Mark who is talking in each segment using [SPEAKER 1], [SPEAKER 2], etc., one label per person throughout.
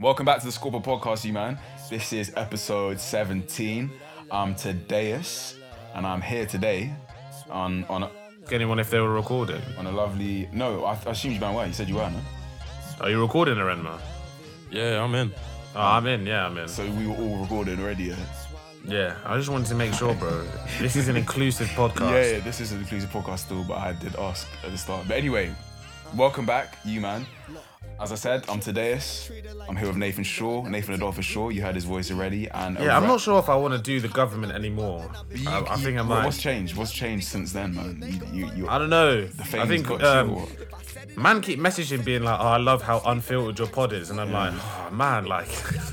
[SPEAKER 1] Welcome back to the Scorpio Podcast, you man. This is episode 17. I'm Tadeus, and I'm here today on on a,
[SPEAKER 2] anyone if they were recording.
[SPEAKER 1] on a lovely. No, I, I assumed you man were. You said you were, no?
[SPEAKER 2] Are you recording, Arenma?
[SPEAKER 3] Yeah, I'm in.
[SPEAKER 2] Oh, I'm in. Yeah, I'm in.
[SPEAKER 1] So we were all recorded already. Yeah,
[SPEAKER 2] Yeah, I just wanted to make sure, bro. This is an inclusive podcast.
[SPEAKER 1] yeah, yeah. This is an inclusive podcast still, but I did ask at the start. But anyway, welcome back, you man. As I said, I'm Tadeus. I'm here with Nathan Shaw, Nathan Adolphus Shaw. You heard his voice already, and
[SPEAKER 2] Yeah, I'm not sure if I want to do the government anymore.
[SPEAKER 1] You-
[SPEAKER 2] I, I
[SPEAKER 1] you-
[SPEAKER 2] think I might.
[SPEAKER 1] What's changed? What's changed since then, man? You,
[SPEAKER 2] I don't know.
[SPEAKER 1] the
[SPEAKER 2] I think um, man keep messaging being like, "Oh, I love how unfiltered your pod is," and I'm like, "Oh man, like,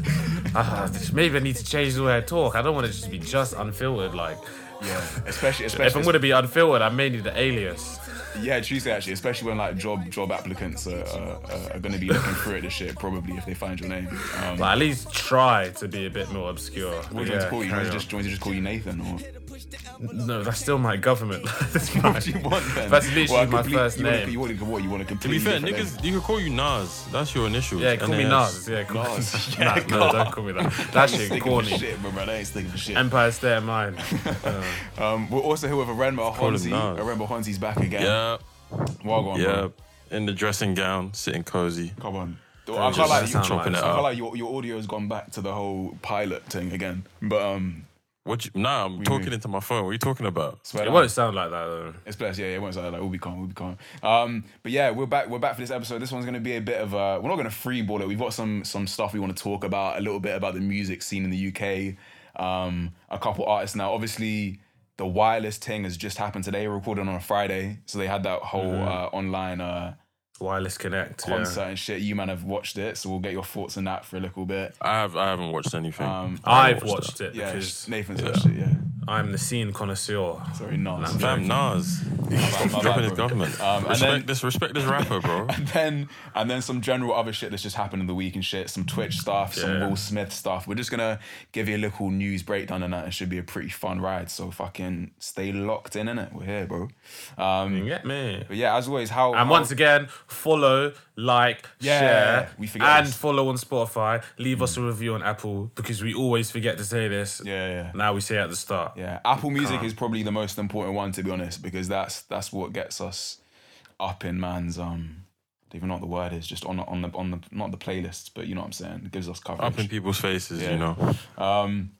[SPEAKER 2] uh, maybe I need to change the way I talk. I don't want to just be just unfiltered. Like,
[SPEAKER 1] Yeah, especially,
[SPEAKER 2] if I'm gonna be unfiltered, I may need an alias."
[SPEAKER 1] Yeah, Tuesday actually, especially when like job job applicants are, are, are going to be looking through at the shit probably if they find your name. Um,
[SPEAKER 2] But at least try to be a bit more obscure.
[SPEAKER 1] what do you want to call you? Do you just, do you want to just call you Nathan or
[SPEAKER 2] No, that's still my government. That's
[SPEAKER 1] what
[SPEAKER 2] fine.
[SPEAKER 1] do you want then?
[SPEAKER 2] That's literally
[SPEAKER 1] Well, a
[SPEAKER 2] my
[SPEAKER 1] complete-
[SPEAKER 2] first
[SPEAKER 1] you want,
[SPEAKER 2] name.
[SPEAKER 1] You want, what? You want to
[SPEAKER 3] To be fair,
[SPEAKER 1] different
[SPEAKER 3] niggas, you could call you Nas. That's your initials.
[SPEAKER 2] Yeah, call me
[SPEAKER 3] NAS.
[SPEAKER 2] Nas. Yeah, call
[SPEAKER 1] Nas. Yeah,
[SPEAKER 2] Nas. No, don't call me that. That
[SPEAKER 1] name.
[SPEAKER 2] shit corny.
[SPEAKER 1] shit, bro, bro. That ain't sticking for shit.
[SPEAKER 2] Empire State of Mind. Uh,
[SPEAKER 1] Um, we're also here with Arenba
[SPEAKER 3] call him
[SPEAKER 1] Honzi.
[SPEAKER 3] Nas.
[SPEAKER 1] Arenba Honzi's back again.
[SPEAKER 3] Yeah,
[SPEAKER 1] Well gone,
[SPEAKER 3] yeah.
[SPEAKER 1] bro.
[SPEAKER 3] In the dressing gown, sitting cozy.
[SPEAKER 1] Come on. I
[SPEAKER 2] just
[SPEAKER 1] can't like, you,
[SPEAKER 2] sound
[SPEAKER 3] chopping
[SPEAKER 1] I
[SPEAKER 3] it
[SPEAKER 1] can't
[SPEAKER 3] up.
[SPEAKER 1] like your, your audio has gone back to the whole pilot thing again. But um,
[SPEAKER 3] What? You, nah, I'm talking
[SPEAKER 1] mean?
[SPEAKER 3] into my phone. What are you talking about?
[SPEAKER 1] swear
[SPEAKER 2] it
[SPEAKER 1] down.
[SPEAKER 2] won't sound like that though.
[SPEAKER 1] It's blessed, yeah, yeah, it won't sound like we'll be calm, we'll be calm. Um, but yeah, we're back. We're back for this episode. This one's gonna be a bit of a. We're not gonna freeball it. We've got some some stuff we want to talk about. A little bit about the music scene in the UK. Um, a couple artists now. Obviously, the wireless thing has just happened today. We're recording on a Friday, so they had that whole uh, online uh,
[SPEAKER 2] Wireless Connect. Yeah.
[SPEAKER 1] concert and shit. You man have watched it, so we'll get your thoughts on that for a little bit.
[SPEAKER 3] I have. I haven't watched anything.
[SPEAKER 1] Um,
[SPEAKER 3] I
[SPEAKER 2] I've
[SPEAKER 3] haven't
[SPEAKER 2] watched
[SPEAKER 3] that.
[SPEAKER 2] it
[SPEAKER 1] Yeah,
[SPEAKER 2] because
[SPEAKER 1] Nathan's watched it. Yeah,
[SPEAKER 2] I'm the scene connoisseur.
[SPEAKER 1] sorry, nice.
[SPEAKER 3] Fam, Nas.
[SPEAKER 1] My bad,
[SPEAKER 3] Dropping his government.
[SPEAKER 1] Um, and
[SPEAKER 3] respect
[SPEAKER 1] then-
[SPEAKER 3] this. Respect this rapper, bro.
[SPEAKER 1] and then and then some general other shit that's just happened in the week and shit. Some Twitch stuff, some
[SPEAKER 2] Yeah.
[SPEAKER 1] Will Smith stuff. We're just gonna give you a little news breakdown on that. It should be a pretty fun ride. So fucking stay locked in, innit? We're here, bro. Um,
[SPEAKER 2] You get me?
[SPEAKER 1] but yeah, as always, how
[SPEAKER 2] And
[SPEAKER 1] how-
[SPEAKER 2] once again, follow, like,
[SPEAKER 1] Yeah,
[SPEAKER 2] share,
[SPEAKER 1] we forget
[SPEAKER 2] and
[SPEAKER 1] this.
[SPEAKER 2] follow on Spotify. Leave us a review on Apple because we always forget to say this.
[SPEAKER 1] yeah, yeah.
[SPEAKER 2] Now we say it at the start.
[SPEAKER 1] Yeah, Apple Music is probably the most important one to be honest, because that's that's what gets us up in man's um, I don't even know what the word is, just on the, on the on the not the playlists, but you know what I'm saying. It gives us coverage.
[SPEAKER 3] Up in people's faces,
[SPEAKER 1] Yeah.
[SPEAKER 3] you know.
[SPEAKER 1] Um,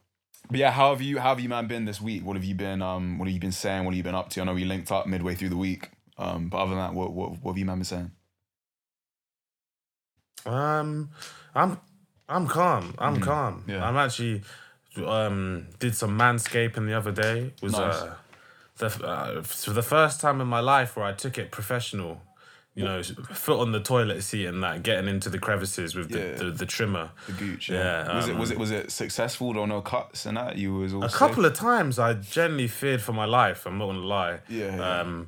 [SPEAKER 1] but yeah, how have you how have you man been this week? What have you been um what have you been saying? What have you been up to? I know we linked up midway through the week. Um, but other than that, what what, what have you man been saying?
[SPEAKER 2] Um, I'm I'm calm. I'm calm.
[SPEAKER 1] Mm-hmm. Yeah.
[SPEAKER 2] I'm actually um did some manscaping the other day. Was
[SPEAKER 1] Nice.
[SPEAKER 2] uh the uh, for the first time in my life where I took it professional. You know, foot on the toilet seat and that, getting into the crevices with the,
[SPEAKER 1] Yeah.
[SPEAKER 2] the, the trimmer.
[SPEAKER 1] The gooch.
[SPEAKER 2] Yeah,
[SPEAKER 1] was it
[SPEAKER 2] um,
[SPEAKER 1] was it was it successful? Or no cuts and that? You was all
[SPEAKER 2] A couple of times I genuinely feared for my life. I'm not gonna lie.
[SPEAKER 1] Yeah, yeah.
[SPEAKER 2] Um,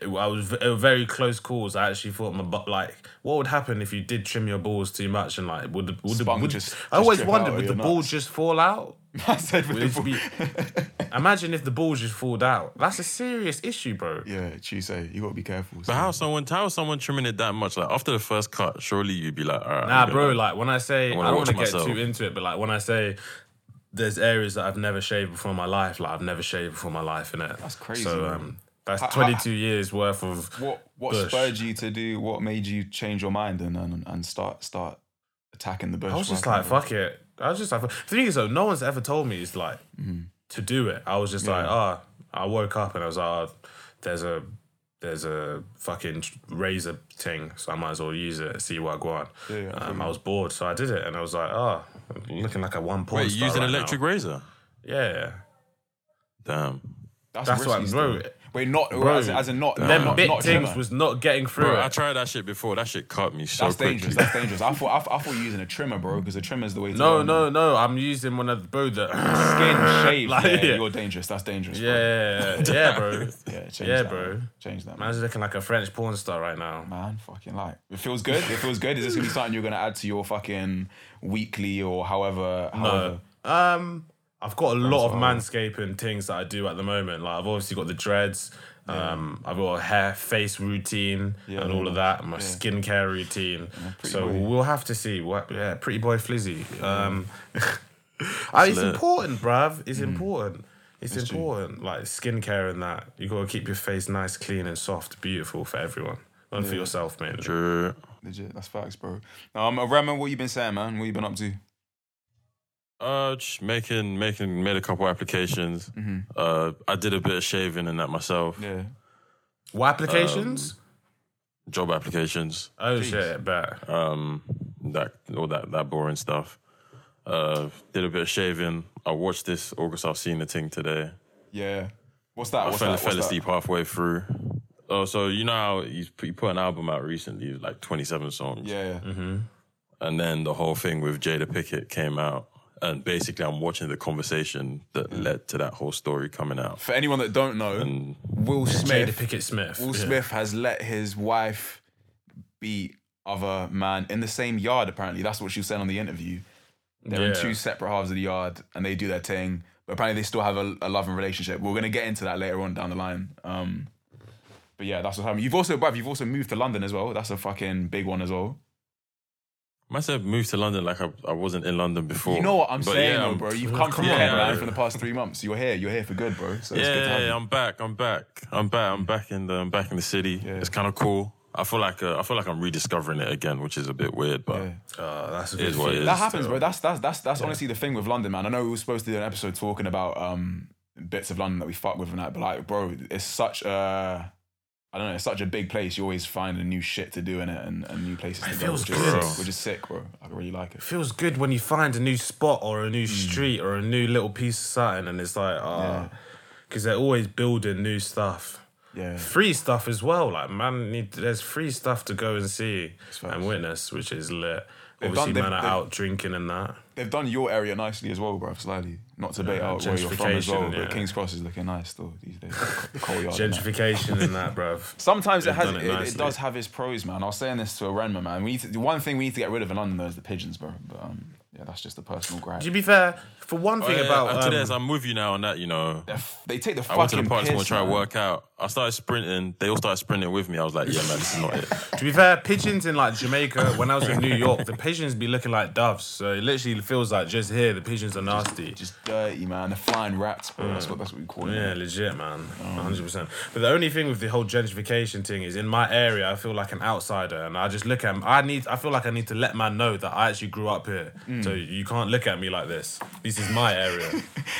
[SPEAKER 2] it, I was it were very close calls. I actually thought my butt like, what would happen if you did trim your balls too much and like would the would the
[SPEAKER 1] Spunk
[SPEAKER 2] would,
[SPEAKER 1] just-
[SPEAKER 2] I always
[SPEAKER 1] drip
[SPEAKER 2] wondered would the
[SPEAKER 1] your
[SPEAKER 2] balls just fall out?
[SPEAKER 1] I said
[SPEAKER 2] Would it
[SPEAKER 1] the
[SPEAKER 2] be- Imagine if the balls just fall out. That's a serious issue, bro.
[SPEAKER 1] yeah, Tuesday. You got to be careful.
[SPEAKER 3] But how someone how someone trimming it that much? Like after the first cut, surely you'd be like, all right.
[SPEAKER 2] Nah, bro.
[SPEAKER 3] gonna-
[SPEAKER 2] Like when I say I,
[SPEAKER 3] wanna
[SPEAKER 2] don't want to get
[SPEAKER 3] myself.
[SPEAKER 2] too into it, but like when I say there's areas that I've never shaved before in my life, like I've never shaved before in my life, in it.
[SPEAKER 1] That's crazy,
[SPEAKER 2] So um, that's
[SPEAKER 1] How- how-
[SPEAKER 2] 22 years worth of
[SPEAKER 1] What what
[SPEAKER 2] Bush.
[SPEAKER 1] spurred you to do? What made you change your mind and and, and start start attacking the bush?
[SPEAKER 2] I was just like, fuck it. I was just like, the thing is though, no one's ever told me it's like to do it. I was just like,
[SPEAKER 1] Yeah.
[SPEAKER 2] ah, I woke up and I was like, oh, there's a there's a fucking razor thing, so I might as well use it. See what I go on.
[SPEAKER 1] Yeah, yeah, I
[SPEAKER 2] um, I was bored, so I did it, and I was like, oh, looking like a one porn
[SPEAKER 3] Wait,
[SPEAKER 2] star
[SPEAKER 3] use an
[SPEAKER 2] right
[SPEAKER 3] electric
[SPEAKER 2] now.
[SPEAKER 3] razor.
[SPEAKER 2] Yeah,
[SPEAKER 3] Damn.
[SPEAKER 2] that's
[SPEAKER 1] risky
[SPEAKER 2] what,
[SPEAKER 1] still.
[SPEAKER 2] bro.
[SPEAKER 1] Wait, not
[SPEAKER 2] Bro,
[SPEAKER 1] as, as in not
[SPEAKER 2] Them
[SPEAKER 1] not,
[SPEAKER 2] bit
[SPEAKER 1] not
[SPEAKER 2] things
[SPEAKER 1] trimmer.
[SPEAKER 2] was not getting through
[SPEAKER 3] Bro,
[SPEAKER 2] it.
[SPEAKER 3] I tried that shit before. That shit cut me so
[SPEAKER 1] That's
[SPEAKER 3] quickly.
[SPEAKER 1] dangerous. That's dangerous. I thought I, thought- I thought you were using a trimmer, bro, because a trimmer is the way to
[SPEAKER 2] no,
[SPEAKER 1] go.
[SPEAKER 2] no, no. I'm using one of the bro that
[SPEAKER 1] Skin shave.
[SPEAKER 2] Like,
[SPEAKER 1] yeah,
[SPEAKER 2] yeah.
[SPEAKER 1] You're dangerous. That's dangerous. bro.
[SPEAKER 2] Yeah, yeah, bro.
[SPEAKER 1] Yeah, change
[SPEAKER 2] Yeah,
[SPEAKER 1] that,
[SPEAKER 2] bro.
[SPEAKER 1] man. Change that, man.
[SPEAKER 2] Man's looking like a French porn star right now.
[SPEAKER 1] Man, fucking like. It feels good. It feels good. Is this gonna be something you're gonna add to your fucking weekly or however? however?
[SPEAKER 2] No. Um, I've got a lot of
[SPEAKER 1] what I want.
[SPEAKER 2] manscaping things that I do at the moment. Like I've obviously got the dreads. Um, I've got a hair, face routine,
[SPEAKER 1] Yeah,
[SPEAKER 2] and all of that. My
[SPEAKER 1] yeah.
[SPEAKER 2] skincare routine. so
[SPEAKER 1] boy.
[SPEAKER 2] we'll have to see. What, yeah, pretty boy Flizzy. Um, it's
[SPEAKER 3] lit.
[SPEAKER 2] important, bruv. It's
[SPEAKER 1] Mm.
[SPEAKER 2] important. It's, important. Like skincare and that. You gotta keep your face nice, clean, and soft, beautiful for everyone. And for yourself, man.
[SPEAKER 3] True.
[SPEAKER 1] Legit, that's facts, bro. Um, Rema, what you been saying, man? What you been up to?
[SPEAKER 3] Uh, just making making made a couple applications. Uh, I did a bit of shaving and that myself.
[SPEAKER 1] Yeah.
[SPEAKER 2] What applications?
[SPEAKER 3] Job applications.
[SPEAKER 2] oh shit, bet.
[SPEAKER 3] Um, that all that that boring stuff. Uh, did a bit of shaving. I watched this August Alsina thing today.
[SPEAKER 1] Yeah. What's that?
[SPEAKER 3] I
[SPEAKER 1] What's
[SPEAKER 3] fell,
[SPEAKER 1] that?
[SPEAKER 3] fell
[SPEAKER 1] What's
[SPEAKER 3] asleep halfway through. Oh, so you know how he's he put an album out recently, like twenty seven songs.
[SPEAKER 1] that? Yeah.
[SPEAKER 2] Mm-hmm.
[SPEAKER 3] And then the whole thing with Jada Pinkett came out. And basically, I'm watching the conversation that led to that whole story coming out.
[SPEAKER 1] For anyone that don't know,
[SPEAKER 3] And
[SPEAKER 1] Will
[SPEAKER 2] Jada
[SPEAKER 1] Smith.
[SPEAKER 2] Pinkett Smith.
[SPEAKER 1] Will
[SPEAKER 2] Yeah.
[SPEAKER 1] Smith has let his wife beat other man in the same yard. Apparently, that's what she was saying on the interview. They're in two separate halves of the yard, and they do their thing. But apparently, they still have a, a loving relationship. We're gonna get into that later on down the line. Um, but yeah, that's what's happening. You've also, bruv, you've also moved to London as well. That's a fucking big one as well.
[SPEAKER 3] Myself moved to London like I, I wasn't in London before.
[SPEAKER 1] You know what I'm
[SPEAKER 3] But
[SPEAKER 1] saying,
[SPEAKER 3] yeah,
[SPEAKER 1] though, bro. You've come from
[SPEAKER 2] Come
[SPEAKER 1] Kent,
[SPEAKER 3] on,
[SPEAKER 1] man,
[SPEAKER 3] bro.
[SPEAKER 1] for the past three months. You're here. You're here for good, bro. So it's
[SPEAKER 3] Yeah,
[SPEAKER 1] good to have
[SPEAKER 3] yeah,
[SPEAKER 1] you.
[SPEAKER 3] I'm back. I'm back. I'm back. I'm back in the I'm back in the city.
[SPEAKER 1] Yeah.
[SPEAKER 3] It's kind of cool. I feel like uh, I feel like I'm rediscovering it again, which is a bit weird, but
[SPEAKER 1] Yeah.
[SPEAKER 2] Oh, that's a
[SPEAKER 3] is what it
[SPEAKER 2] feeling.
[SPEAKER 3] is.
[SPEAKER 1] That happens, bro. That's that's that's that's honestly the thing with London, man. I know we were supposed to do an episode talking about um bits of London that we fuck with and that, but like, bro, it's such a I don't know, it's such a big place. You always find a new shit to do in it and, and new places to
[SPEAKER 2] It
[SPEAKER 1] go,
[SPEAKER 2] feels
[SPEAKER 1] which is, which is sick, bro. I really like it.
[SPEAKER 2] feels good when you find a new spot or a new street or a new little piece of something, and it's like,
[SPEAKER 1] Yeah.
[SPEAKER 2] ah, because they're always building new stuff.
[SPEAKER 1] Yeah,
[SPEAKER 2] Free stuff as well. Like man, need, there's free stuff to go and see
[SPEAKER 1] facts.
[SPEAKER 2] and witness, which is lit.
[SPEAKER 1] They've
[SPEAKER 2] Obviously,
[SPEAKER 1] done-
[SPEAKER 2] man are out drinking and that.
[SPEAKER 1] they've done your area nicely as well, bro. Slightly, not to bait
[SPEAKER 2] Yeah,
[SPEAKER 1] out where you're from as well,
[SPEAKER 2] gentrification,
[SPEAKER 1] but
[SPEAKER 2] yeah.
[SPEAKER 1] Kings Cross is looking nice still these days. The coal yard and that.
[SPEAKER 2] Gentrification and that, bruv.
[SPEAKER 1] Sometimes it
[SPEAKER 2] They've
[SPEAKER 1] has
[SPEAKER 2] done
[SPEAKER 1] it,
[SPEAKER 2] it
[SPEAKER 1] it,
[SPEAKER 2] nicely.
[SPEAKER 1] does have its pros, man. I was saying this to a Renma, man. We need to, the one thing we need to get rid of in London though is the pigeons, bro. But um, yeah, that's just a personal gripe.
[SPEAKER 2] To be fair, for one thing
[SPEAKER 3] yeah,
[SPEAKER 2] about
[SPEAKER 3] after
[SPEAKER 2] um,
[SPEAKER 3] this, I'm with you now on that. You know,
[SPEAKER 1] They're f- they take the
[SPEAKER 3] I
[SPEAKER 1] fucking
[SPEAKER 3] went to the park this
[SPEAKER 1] piss,
[SPEAKER 3] morning trying to work out. I started sprinting. They all started sprinting with me. I was like, yeah, man, this is not it.
[SPEAKER 2] To be fair, pigeons in like Jamaica, when I was in New York, the pigeons be looking like doves. So it literally feels like just here, the pigeons are nasty.
[SPEAKER 1] Just dirty, man. The flying rats, bro. That's what that's what we call
[SPEAKER 2] it.
[SPEAKER 1] Yeah,
[SPEAKER 2] legit, man. 100%. But the only thing with the whole gentrification thing is in my area, I feel like an outsider. And I just look at I need, I feel like I need to let man know that I actually grew up here.
[SPEAKER 1] Mm.
[SPEAKER 2] So you can't look at me like this. This is my area.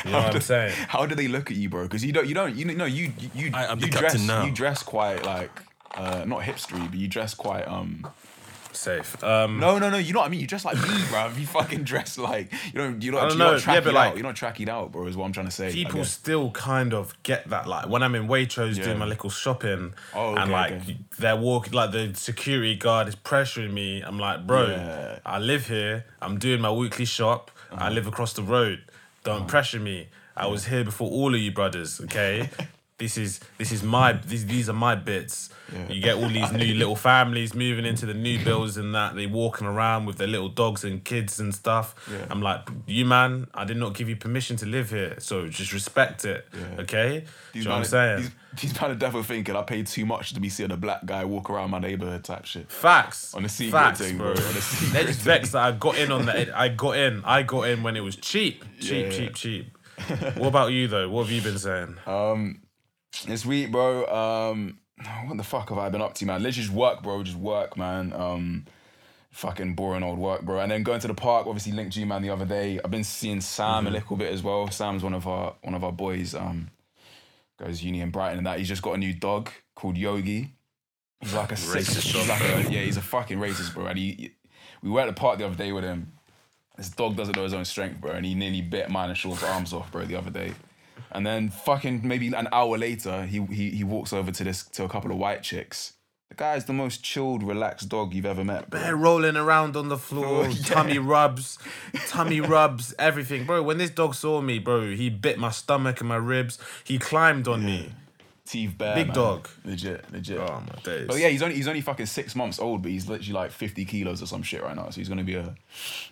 [SPEAKER 2] You know what I'm saying?
[SPEAKER 1] How do they look at you, bro? Because you don't, you don't, you know, you you
[SPEAKER 3] I am the
[SPEAKER 1] you
[SPEAKER 3] captain
[SPEAKER 1] dress,
[SPEAKER 3] now.
[SPEAKER 1] you dress quite like. Uh, not hipstery, but you dress quite um.
[SPEAKER 2] Safe. Um,
[SPEAKER 1] No, no, no. You know what I mean. You dress like me, bro. You fucking dress like you don't. You don't.
[SPEAKER 2] I don't
[SPEAKER 1] you're
[SPEAKER 2] know,
[SPEAKER 1] not tracky
[SPEAKER 2] yeah, but
[SPEAKER 1] out. You're not trackied out, bro. Is what I'm trying to say.
[SPEAKER 2] People still kind of get that. Like when I'm in Waitrose
[SPEAKER 1] Yeah.
[SPEAKER 2] doing my little shopping,
[SPEAKER 1] Oh,
[SPEAKER 2] and like
[SPEAKER 1] okay.
[SPEAKER 2] they're walking, like the security guard is pressuring me. I'm like, bro,
[SPEAKER 1] Yeah.
[SPEAKER 2] I live here. I'm doing my weekly shop.
[SPEAKER 1] Uh-huh.
[SPEAKER 2] I live across the road. Don't pressure me. I was here before all of you brothers. Okay. This is this is my these these are my bits.
[SPEAKER 1] Yeah.
[SPEAKER 2] You get all these new little families moving into the new builds and that they walking around with their little dogs and kids and stuff.
[SPEAKER 1] Yeah.
[SPEAKER 2] I'm like, you man, I did not give you permission to live here, so just respect it.
[SPEAKER 1] Yeah.
[SPEAKER 2] Okay, Do you know what I'm saying?
[SPEAKER 1] These, these man are definitely thinking I paid too much to be seeing a black guy walk around my neighborhood type shit.
[SPEAKER 2] Facts.
[SPEAKER 1] On a secret
[SPEAKER 2] Facts,
[SPEAKER 1] thing,
[SPEAKER 2] bro.
[SPEAKER 1] bro. On secret
[SPEAKER 2] They're just vexed that I got in on that. I got in. I got in when it was cheap, cheap, cheap, cheap. what about you though? What have you been saying?
[SPEAKER 1] Um, this week, bro. Um, what the fuck have I been up to, man? Let's just work, bro. Just work, man. Um, fucking boring old work, bro. And then going to the park. Obviously, linked G man the other day. I've been seeing Sam a little bit as well. Sam's one of our one of our boys. Um, goes uni in Brighton and that. He's just got a new dog called Yogi. He's like a
[SPEAKER 2] Racist
[SPEAKER 1] he's
[SPEAKER 2] dog,
[SPEAKER 1] like a, yeah, he's a fucking racist, bro. And he, we were at the park the other day with him. This dog doesn't know his own strength, bro. And he nearly bit mine and Shaw's arms off, bro, the other day. And then fucking maybe an hour later, he he he walks over to this to a couple of white chicks. The guy's the most chilled, relaxed dog you've ever met. Bro.
[SPEAKER 2] They're rolling around on the floor,
[SPEAKER 1] Oh, yeah.
[SPEAKER 2] tummy rubs, tummy rubs, everything, bro. When this dog saw me, bro, he bit my stomach and my ribs. He climbed on me.
[SPEAKER 1] Teeth bare.
[SPEAKER 2] Big
[SPEAKER 1] man.
[SPEAKER 2] dog.
[SPEAKER 1] Legit, legit.
[SPEAKER 2] Oh my days.
[SPEAKER 1] But yeah, he's only he's only fucking six months old, but he's literally like fifty kilos or some shit right now. So he's gonna be a,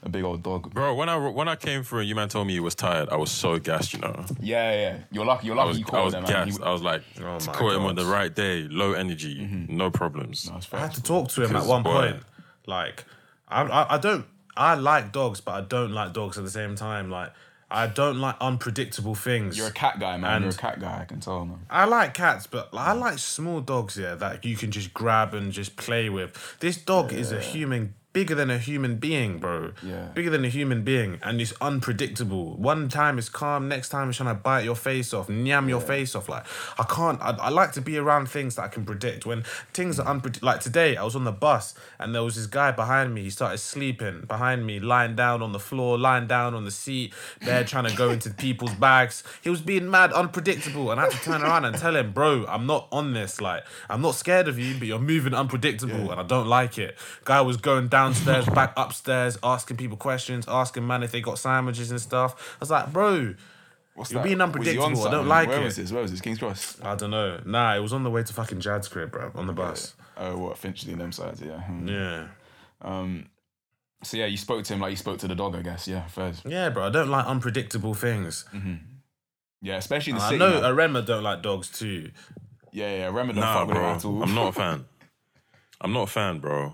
[SPEAKER 1] a big old dog.
[SPEAKER 3] Bro, when I when I came through and you man told me he was tired, I was so gassed, you know.
[SPEAKER 1] Yeah, yeah. yeah. You're lucky. You're
[SPEAKER 3] I
[SPEAKER 1] lucky
[SPEAKER 3] was,
[SPEAKER 1] you
[SPEAKER 3] I was
[SPEAKER 1] him, man.
[SPEAKER 3] gassed.
[SPEAKER 1] He-
[SPEAKER 3] I was like,
[SPEAKER 2] Oh my
[SPEAKER 3] caught him on the right day, low energy, mm-hmm. no problems.
[SPEAKER 1] That's
[SPEAKER 2] I had to talk to him at one
[SPEAKER 3] boy.
[SPEAKER 2] point. Like, I, I, I don't. I like dogs, but I don't like dogs at the same time. Like, I don't like unpredictable things.
[SPEAKER 1] You're a cat guy, man.
[SPEAKER 2] And-
[SPEAKER 1] You're a cat guy. I can tell, man.
[SPEAKER 2] I like cats, but I like small dogs, yeah, that you can just grab and just play with. This dog is a human, bigger than a human being, bro.
[SPEAKER 1] Yeah.
[SPEAKER 2] Bigger than a human being, and it's unpredictable. One time it's calm, next time it's trying to bite your face off, nyam your face off. Like, I can't, I, I like to be around things that I can predict. When things are unpredictable, like today, I was on the bus and there was this guy behind me, he started sleeping behind me, lying down on the floor, lying down on the seat, there trying to go into people's bags. He was being mad, unpredictable, and I had to turn around and tell him, bro, I'm not on this. Like, I'm not scared of you, but you're moving unpredictable, and I don't like it. Guy was going downstairs, back upstairs, asking people questions, asking man if they got sandwiches and stuff. I was like, bro,
[SPEAKER 1] What's
[SPEAKER 2] You're
[SPEAKER 1] that?
[SPEAKER 2] being
[SPEAKER 1] Was he
[SPEAKER 2] unpredictable. I don't
[SPEAKER 1] something?
[SPEAKER 2] like
[SPEAKER 1] Where
[SPEAKER 2] it.
[SPEAKER 1] was this? Where was this? King's Cross.
[SPEAKER 2] I don't know. Nah, it was on the way to fucking Jad's crib, bro, on the bus.
[SPEAKER 1] Oh, what Finchley and them sides? Yeah. Hmm.
[SPEAKER 2] Yeah.
[SPEAKER 1] Um. So yeah, you spoke to him like you spoke to the dog, I guess. Yeah, fair.
[SPEAKER 2] Yeah, bro, I don't like unpredictable things.
[SPEAKER 1] Yeah, especially in the
[SPEAKER 2] I
[SPEAKER 1] city.
[SPEAKER 2] know
[SPEAKER 1] man.
[SPEAKER 2] Arema don't like dogs too.
[SPEAKER 1] Yeah, yeah. Remember don't
[SPEAKER 3] Nah,
[SPEAKER 1] fuck with him
[SPEAKER 3] bro,
[SPEAKER 1] at all.
[SPEAKER 3] I'm not a fan. I'm not a fan, bro.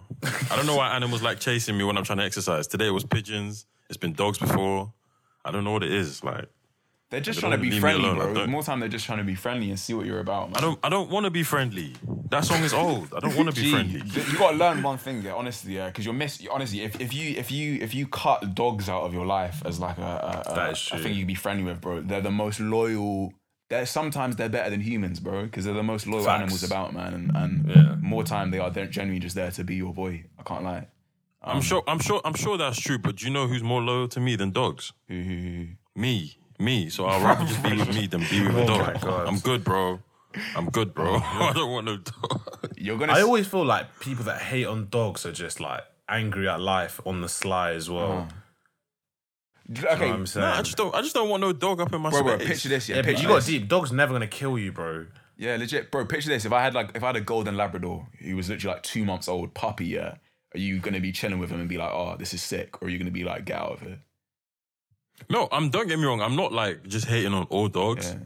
[SPEAKER 3] I don't know why animals like chasing me when I'm trying to exercise. Today it was pigeons. It's been dogs before. I don't know what it is. Like,
[SPEAKER 1] They're just
[SPEAKER 3] They
[SPEAKER 1] trying to be friendly,
[SPEAKER 3] alone,
[SPEAKER 1] bro.
[SPEAKER 3] don't-
[SPEAKER 1] More time, they're just trying to be friendly and see what you're about, man.
[SPEAKER 3] I don't. I don't want to be friendly. That song is old. I don't want to be
[SPEAKER 1] Gee,
[SPEAKER 3] friendly.
[SPEAKER 1] You gotta learn one thing, yeah. Honestly, yeah, because you're miss. Honestly, if, if you if you if you cut dogs out of your life as like a, a, a, a thing you can be friendly with, bro. They're the most loyal. They're sometimes they're better than humans, bro, because they're the most loyal
[SPEAKER 2] Facts.
[SPEAKER 1] animals about, man. And, and
[SPEAKER 2] Yeah.
[SPEAKER 1] more time they are they're genuinely just there to be your boy. I can't lie.
[SPEAKER 3] I'm um, sure. I'm sure. I'm sure that's true. But do you know who's more loyal to me than dogs? Me. Me. So I'd rather just be with me than be with a
[SPEAKER 2] Oh
[SPEAKER 3] dog.
[SPEAKER 2] my
[SPEAKER 3] I'm good, bro. I'm good, bro. I don't want no dog.
[SPEAKER 1] You're gonna.
[SPEAKER 2] I
[SPEAKER 1] s-
[SPEAKER 2] always feel like people that hate on dogs are just like angry at life on the sly as well. Uh-huh.
[SPEAKER 1] Okay,
[SPEAKER 2] You know what I'm saying?
[SPEAKER 3] Nah, I just don't. I just don't want no dog up in my
[SPEAKER 1] bro, bro.
[SPEAKER 3] space.
[SPEAKER 1] Picture this, yeah.
[SPEAKER 2] yeah, but
[SPEAKER 1] picture
[SPEAKER 2] you got
[SPEAKER 1] this.
[SPEAKER 2] deep. Dog's never gonna kill you, bro.
[SPEAKER 1] Yeah, legit, bro. Picture this: if I had like, if I had a golden Labrador, he was literally like two months old, puppy. Yeah, are you gonna be chilling with him and be like, "Oh, this is sick," or are you gonna be like, "Get out of here"?
[SPEAKER 3] No, I'm. Don't get me wrong. I'm not like just hating on all dogs,
[SPEAKER 1] Yeah.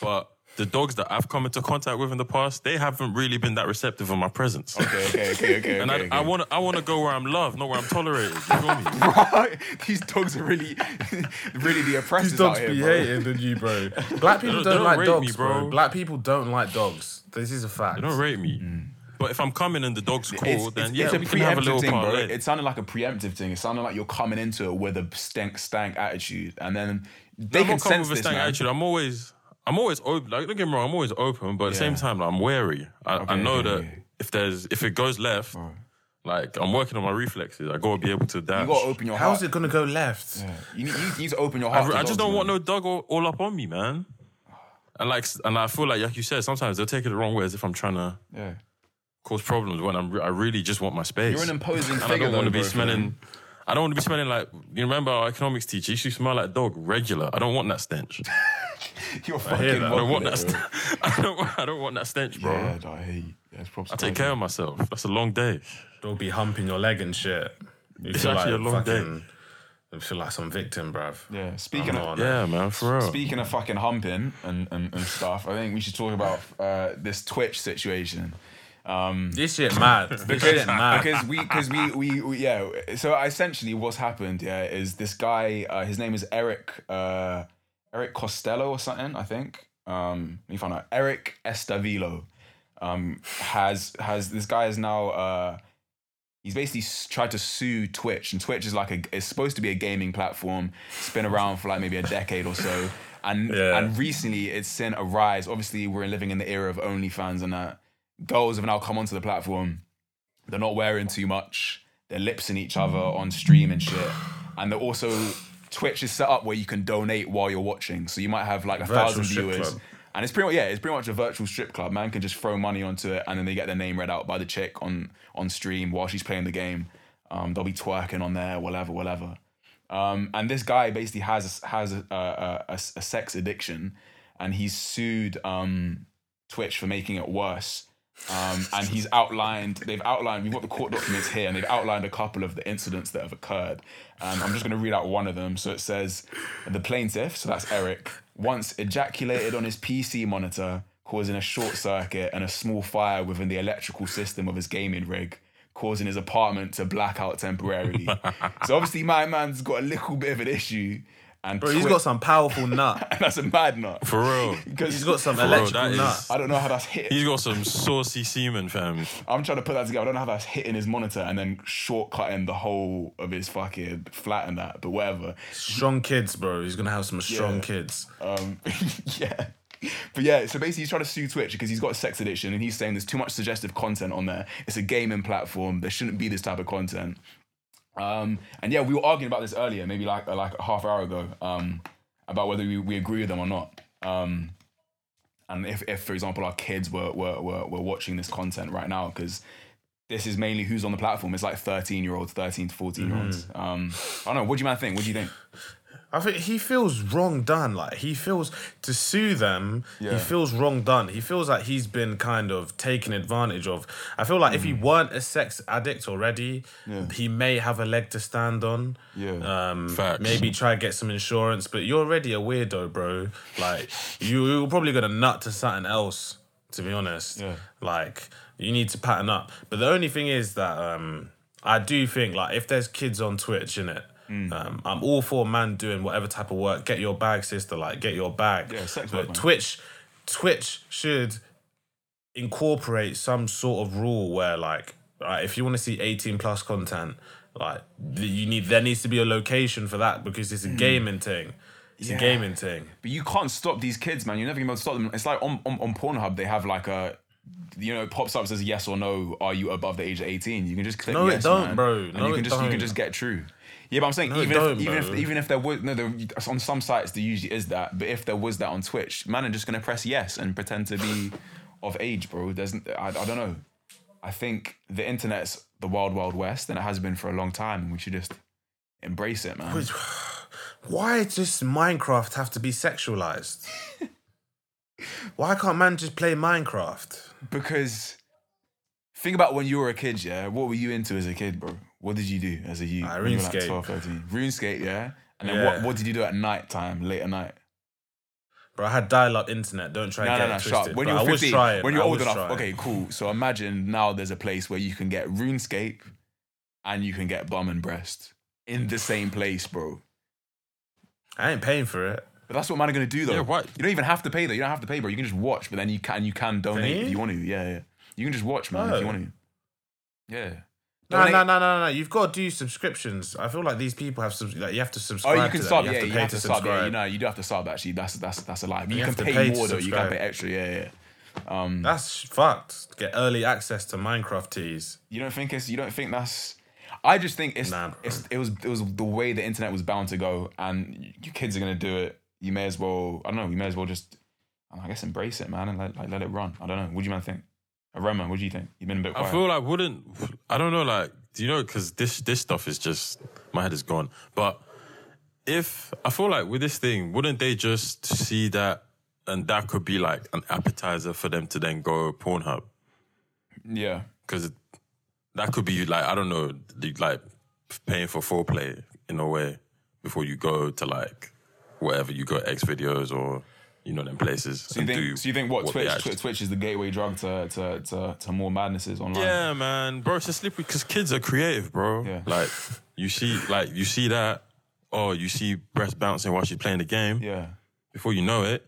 [SPEAKER 3] but the dogs that I've come into contact with in the past, they haven't really been that receptive of my presence.
[SPEAKER 1] Okay, okay, okay, okay.
[SPEAKER 3] And
[SPEAKER 1] okay,
[SPEAKER 3] I, I want to. I want to go where I'm loved, not where I'm tolerated. You feel me?
[SPEAKER 1] These dogs are really, really the oppressors
[SPEAKER 2] These dogs
[SPEAKER 1] out here,
[SPEAKER 2] be
[SPEAKER 1] bro.
[SPEAKER 2] hating than you, bro. Black people
[SPEAKER 3] don't-
[SPEAKER 2] don't,
[SPEAKER 3] don't
[SPEAKER 2] like
[SPEAKER 3] rate
[SPEAKER 2] dogs,
[SPEAKER 3] me,
[SPEAKER 2] bro.
[SPEAKER 3] bro.
[SPEAKER 2] Black people don't like dogs. This is a fact.
[SPEAKER 3] They don't rate me. Mm. But if I'm coming and the dog's cool,
[SPEAKER 1] It's,
[SPEAKER 3] then
[SPEAKER 1] it's,
[SPEAKER 3] yeah,
[SPEAKER 1] it's a
[SPEAKER 3] we can have a little
[SPEAKER 1] thing, bro.
[SPEAKER 3] parlay.
[SPEAKER 1] It sounded like a preemptive thing. It sounded like you're coming into it with a stank, stank attitude, and then they
[SPEAKER 3] I'm
[SPEAKER 1] can
[SPEAKER 3] not coming
[SPEAKER 1] sense
[SPEAKER 3] with a
[SPEAKER 1] this,
[SPEAKER 3] stank
[SPEAKER 1] man.
[SPEAKER 3] attitude. I'm always, I'm always open. Like, don't get me wrong, I'm always open, but at the same time, like, I'm wary. I, I
[SPEAKER 1] Okay,
[SPEAKER 3] know
[SPEAKER 1] okay,
[SPEAKER 3] that
[SPEAKER 1] okay.
[SPEAKER 3] if there's, if it goes left, like I'm working on my reflexes. I gotta be able to dash.
[SPEAKER 1] You gotta open your heart.
[SPEAKER 2] How's it gonna go left?
[SPEAKER 1] Yeah. You, need, you need to open your
[SPEAKER 3] I,
[SPEAKER 1] heart. to
[SPEAKER 3] I just
[SPEAKER 1] dogs,
[SPEAKER 3] don't
[SPEAKER 1] man.
[SPEAKER 3] want no dog all, all up on me, man. And like, and I feel like, like you said, sometimes they'll take it the wrong way, as if I'm trying to
[SPEAKER 1] Yeah.
[SPEAKER 3] cause problems when I'm, re- I really just want my space.
[SPEAKER 1] You're an imposing
[SPEAKER 3] and I don't want to
[SPEAKER 1] though,
[SPEAKER 3] be
[SPEAKER 1] bro,
[SPEAKER 3] smelling. I don't want to be smelling like you remember our economics teacher. He used to smell like a dog regular. I don't want that stench.
[SPEAKER 1] You're
[SPEAKER 2] hear
[SPEAKER 1] fucking.
[SPEAKER 2] that.
[SPEAKER 3] I don't want that. St- I don't. I don't want that stench, bro.
[SPEAKER 1] Yeah, no, I hate you. Yeah, it's proper
[SPEAKER 3] I take care of myself. That's a long day.
[SPEAKER 2] They'll be humping your leg and shit. You
[SPEAKER 3] It's
[SPEAKER 2] feel
[SPEAKER 3] actually
[SPEAKER 2] like
[SPEAKER 3] a long day.
[SPEAKER 2] fucking- You feel like some victim, bruv.
[SPEAKER 1] Yeah. Speaking
[SPEAKER 2] I'm
[SPEAKER 1] of
[SPEAKER 2] not on
[SPEAKER 3] Yeah, man, for real.
[SPEAKER 1] speaking of fucking humping and, and, and stuff, I think we should talk about uh, this Twitch situation. Um,
[SPEAKER 2] This shit mad. This
[SPEAKER 1] because
[SPEAKER 2] shit mad.
[SPEAKER 1] because we because we, we we yeah. So essentially, what's happened? Yeah, is this guy? Uh, his name is Eric uh, Eric Costello or something. I think. Um, let me find out. Eric Estavillo um, has has this guy is now. Uh, he's basically tried to sue Twitch, and Twitch is like a it's supposed to be a gaming platform. It's been around for like maybe a decade or so, and
[SPEAKER 2] Yeah.
[SPEAKER 1] and recently it's seen a rise. Obviously, we're living in the era of OnlyFans and that. Girls have now come onto the platform. They're not wearing too much. They're lipsing each other on stream and shit. And they're also Twitch is set up where you can donate while you're watching. So you might have like a
[SPEAKER 2] Virtual
[SPEAKER 1] thousand viewers.
[SPEAKER 2] club.
[SPEAKER 1] And it's pretty much yeah, it's pretty much a virtual strip club. Man can just throw money onto it, and then they get their name read out by the chick on on stream while she's playing the game. Um, they'll be twerking on there, whatever, whatever. Um, and this guy basically has has a, a, a, a sex addiction, and he's sued um, Twitch for making it worse. Um, and he's outlined, they've outlined, we've got the court documents here, and they've outlined a couple of the incidents that have occurred. Um, I'm just going to read out one of them. So it says the plaintiff, so that's Eric, once ejaculated on his PC monitor, causing a short circuit and a small fire within the electrical system of his gaming rig, causing his apartment to black out temporarily. so obviously, my man's got a little bit of an issue. And
[SPEAKER 2] Bro, he's
[SPEAKER 1] Twitch-
[SPEAKER 2] got some powerful nut.
[SPEAKER 1] And that's a mad nut.
[SPEAKER 3] For real.
[SPEAKER 1] Because
[SPEAKER 2] He's got some
[SPEAKER 3] real,
[SPEAKER 2] electrical
[SPEAKER 3] that is-
[SPEAKER 2] nut.
[SPEAKER 1] I don't know how that's hit.
[SPEAKER 3] He's got some saucy semen, fam.
[SPEAKER 1] I'm trying to put that together. I don't know how that's hitting his monitor and then shortcutting the whole of his fucking flat and that, but whatever.
[SPEAKER 2] Strong kids, bro. He's gonna have some strong
[SPEAKER 1] Yeah.
[SPEAKER 2] kids.
[SPEAKER 1] Um, yeah. But yeah, so basically he's trying to sue Twitch because he's got a sex addiction and he's saying there's too much suggestive content on there. It's a gaming platform. There shouldn't be this type of content. Um, and yeah, we were arguing about this earlier, maybe like like a half hour ago, um, about whether we, we agree with them or not. Um, and if, if, for example, our kids were were, were, were watching this content right now, because this is mainly who's on the platform. It's like 13 year olds, 13 to 14 year olds. Um, I don't know. What do you man think? What do you think?
[SPEAKER 2] I think he feels wrong done. Like he feels to sue them.
[SPEAKER 1] Yeah.
[SPEAKER 2] He feels wrong done. He feels like he's been kind of taken advantage of. I feel like if he weren't a sex addict already,
[SPEAKER 1] Mm. Yeah.
[SPEAKER 2] he may have a leg to stand on.
[SPEAKER 1] Yeah.
[SPEAKER 2] Um,
[SPEAKER 3] Facts.
[SPEAKER 2] maybe try get some insurance. But you're already a weirdo, bro. Like you, you're probably gonna nut to something else. To be honest,
[SPEAKER 1] Yeah.
[SPEAKER 2] like you need to pattern up. But the only thing is that um, I do think like if there's kids on Twitch in it.
[SPEAKER 1] Mm.
[SPEAKER 2] Um, I'm all for man doing whatever type of work. Get your bag, sister. Like, get your bag.
[SPEAKER 1] Yeah, sex
[SPEAKER 2] but
[SPEAKER 1] man.
[SPEAKER 2] Twitch, Twitch should incorporate some sort of rule where, like, right, if you want to see 18 plus content, like, you need there needs to be a location for that because it's a gaming thing. It's
[SPEAKER 1] Mm. Yeah.
[SPEAKER 2] a gaming thing.
[SPEAKER 1] But you can't stop these kids, man. You're never gonna be able to stop them. It's like on, on, on Pornhub, they have like a, you know, it pops up says yes or no. Are you above the age of 18? You can just click
[SPEAKER 2] No, it
[SPEAKER 1] yes,
[SPEAKER 2] don't,
[SPEAKER 1] man.
[SPEAKER 2] bro.
[SPEAKER 1] And you can
[SPEAKER 2] it
[SPEAKER 1] just you can just get true. Yeah, but I'm saying
[SPEAKER 2] No,
[SPEAKER 1] even if, even
[SPEAKER 2] bro.
[SPEAKER 1] if even if there was no, there, on some sites there usually is that. But if there was that on Twitch, man, are just gonna press yes and pretend to be of age, bro. There's I, I don't know. I think the internet's the wild wild west, and it has been for a long time, and we should just embrace it, man.
[SPEAKER 2] Why does Minecraft have to be sexualized? Why can't man just play Minecraft?
[SPEAKER 1] Because think about when you were a kid, yeah. What were you into as a kid, bro? What did you do as a youth?
[SPEAKER 2] Uh,
[SPEAKER 1] when you like
[SPEAKER 2] RuneScape.
[SPEAKER 1] 12, 13? RuneScape, yeah. And then
[SPEAKER 2] Yeah.
[SPEAKER 1] what, what did you do at night time, late at night?
[SPEAKER 2] Bro, I had dial-up internet. Don't try
[SPEAKER 1] No,
[SPEAKER 2] and get
[SPEAKER 1] no,
[SPEAKER 2] it
[SPEAKER 1] shut
[SPEAKER 2] twisted.
[SPEAKER 1] up. When you're
[SPEAKER 2] I
[SPEAKER 1] 15,
[SPEAKER 2] trying.
[SPEAKER 1] when you're
[SPEAKER 2] I
[SPEAKER 1] old enough,
[SPEAKER 2] trying.
[SPEAKER 1] okay, cool. So imagine now there's a place where you can get RuneScape and you can get bum and breast in the same place, bro.
[SPEAKER 2] I ain't paying for it.
[SPEAKER 1] But that's what man are gonna do though.
[SPEAKER 3] Yeah, what?
[SPEAKER 1] You don't even have to pay though. You don't have to pay, bro. You can just watch, but then you can you can donate
[SPEAKER 2] you?
[SPEAKER 1] if you want to. Yeah, yeah. You can just watch, man, if
[SPEAKER 2] Oh.
[SPEAKER 1] you want to. Yeah.
[SPEAKER 2] No,
[SPEAKER 1] Donate-
[SPEAKER 2] no, no, no, no. You've got to do subscriptions. I feel like these people have some. Like, you have to subscribe.
[SPEAKER 1] Oh, you can
[SPEAKER 2] to
[SPEAKER 1] sub. Yeah, you have to sub. Yeah, you know, you do have to sub. Actually, that's that's that's a lie. You,
[SPEAKER 2] You
[SPEAKER 1] can
[SPEAKER 2] have to
[SPEAKER 1] pay,
[SPEAKER 2] pay to
[SPEAKER 1] more though. You can pay extra. Yeah, yeah. Um,
[SPEAKER 2] That's fucked. Get early access to Minecraft teas.
[SPEAKER 1] you don't think it's? You don't think that's? I just think it's,
[SPEAKER 2] Nah,
[SPEAKER 1] it's it was it was the way the internet was bound to go, and you kids are gonna do it. You may as well. I don't know. You may as well just, I guess, embrace it, man, and let, like let it run. I don't know. What do you man think? Roman, what do you think? You've been a bit quiet.
[SPEAKER 3] I feel like wouldn't I don't know like do you know because this this stuff is just my head is gone. But if I feel like with this thing, wouldn't they just see that and that could be like an appetizer for them to then go Pornhub
[SPEAKER 1] yeah.
[SPEAKER 3] because that could be like I don't know like paying for foreplay in a way before you go to like wherever you go X videos or you know them places.
[SPEAKER 1] So you think? so you think what,
[SPEAKER 3] they
[SPEAKER 1] Twitch?
[SPEAKER 3] actually-
[SPEAKER 1] Twitch? Twitch is the gateway drug to to to, to more madnesses online.
[SPEAKER 3] Yeah, man, bro, it's a slippery because kids are creative, bro.
[SPEAKER 1] Yeah.
[SPEAKER 3] Like you see, like you see that, or you see breast bouncing while she's playing the game.
[SPEAKER 1] Yeah.
[SPEAKER 3] Before you know it,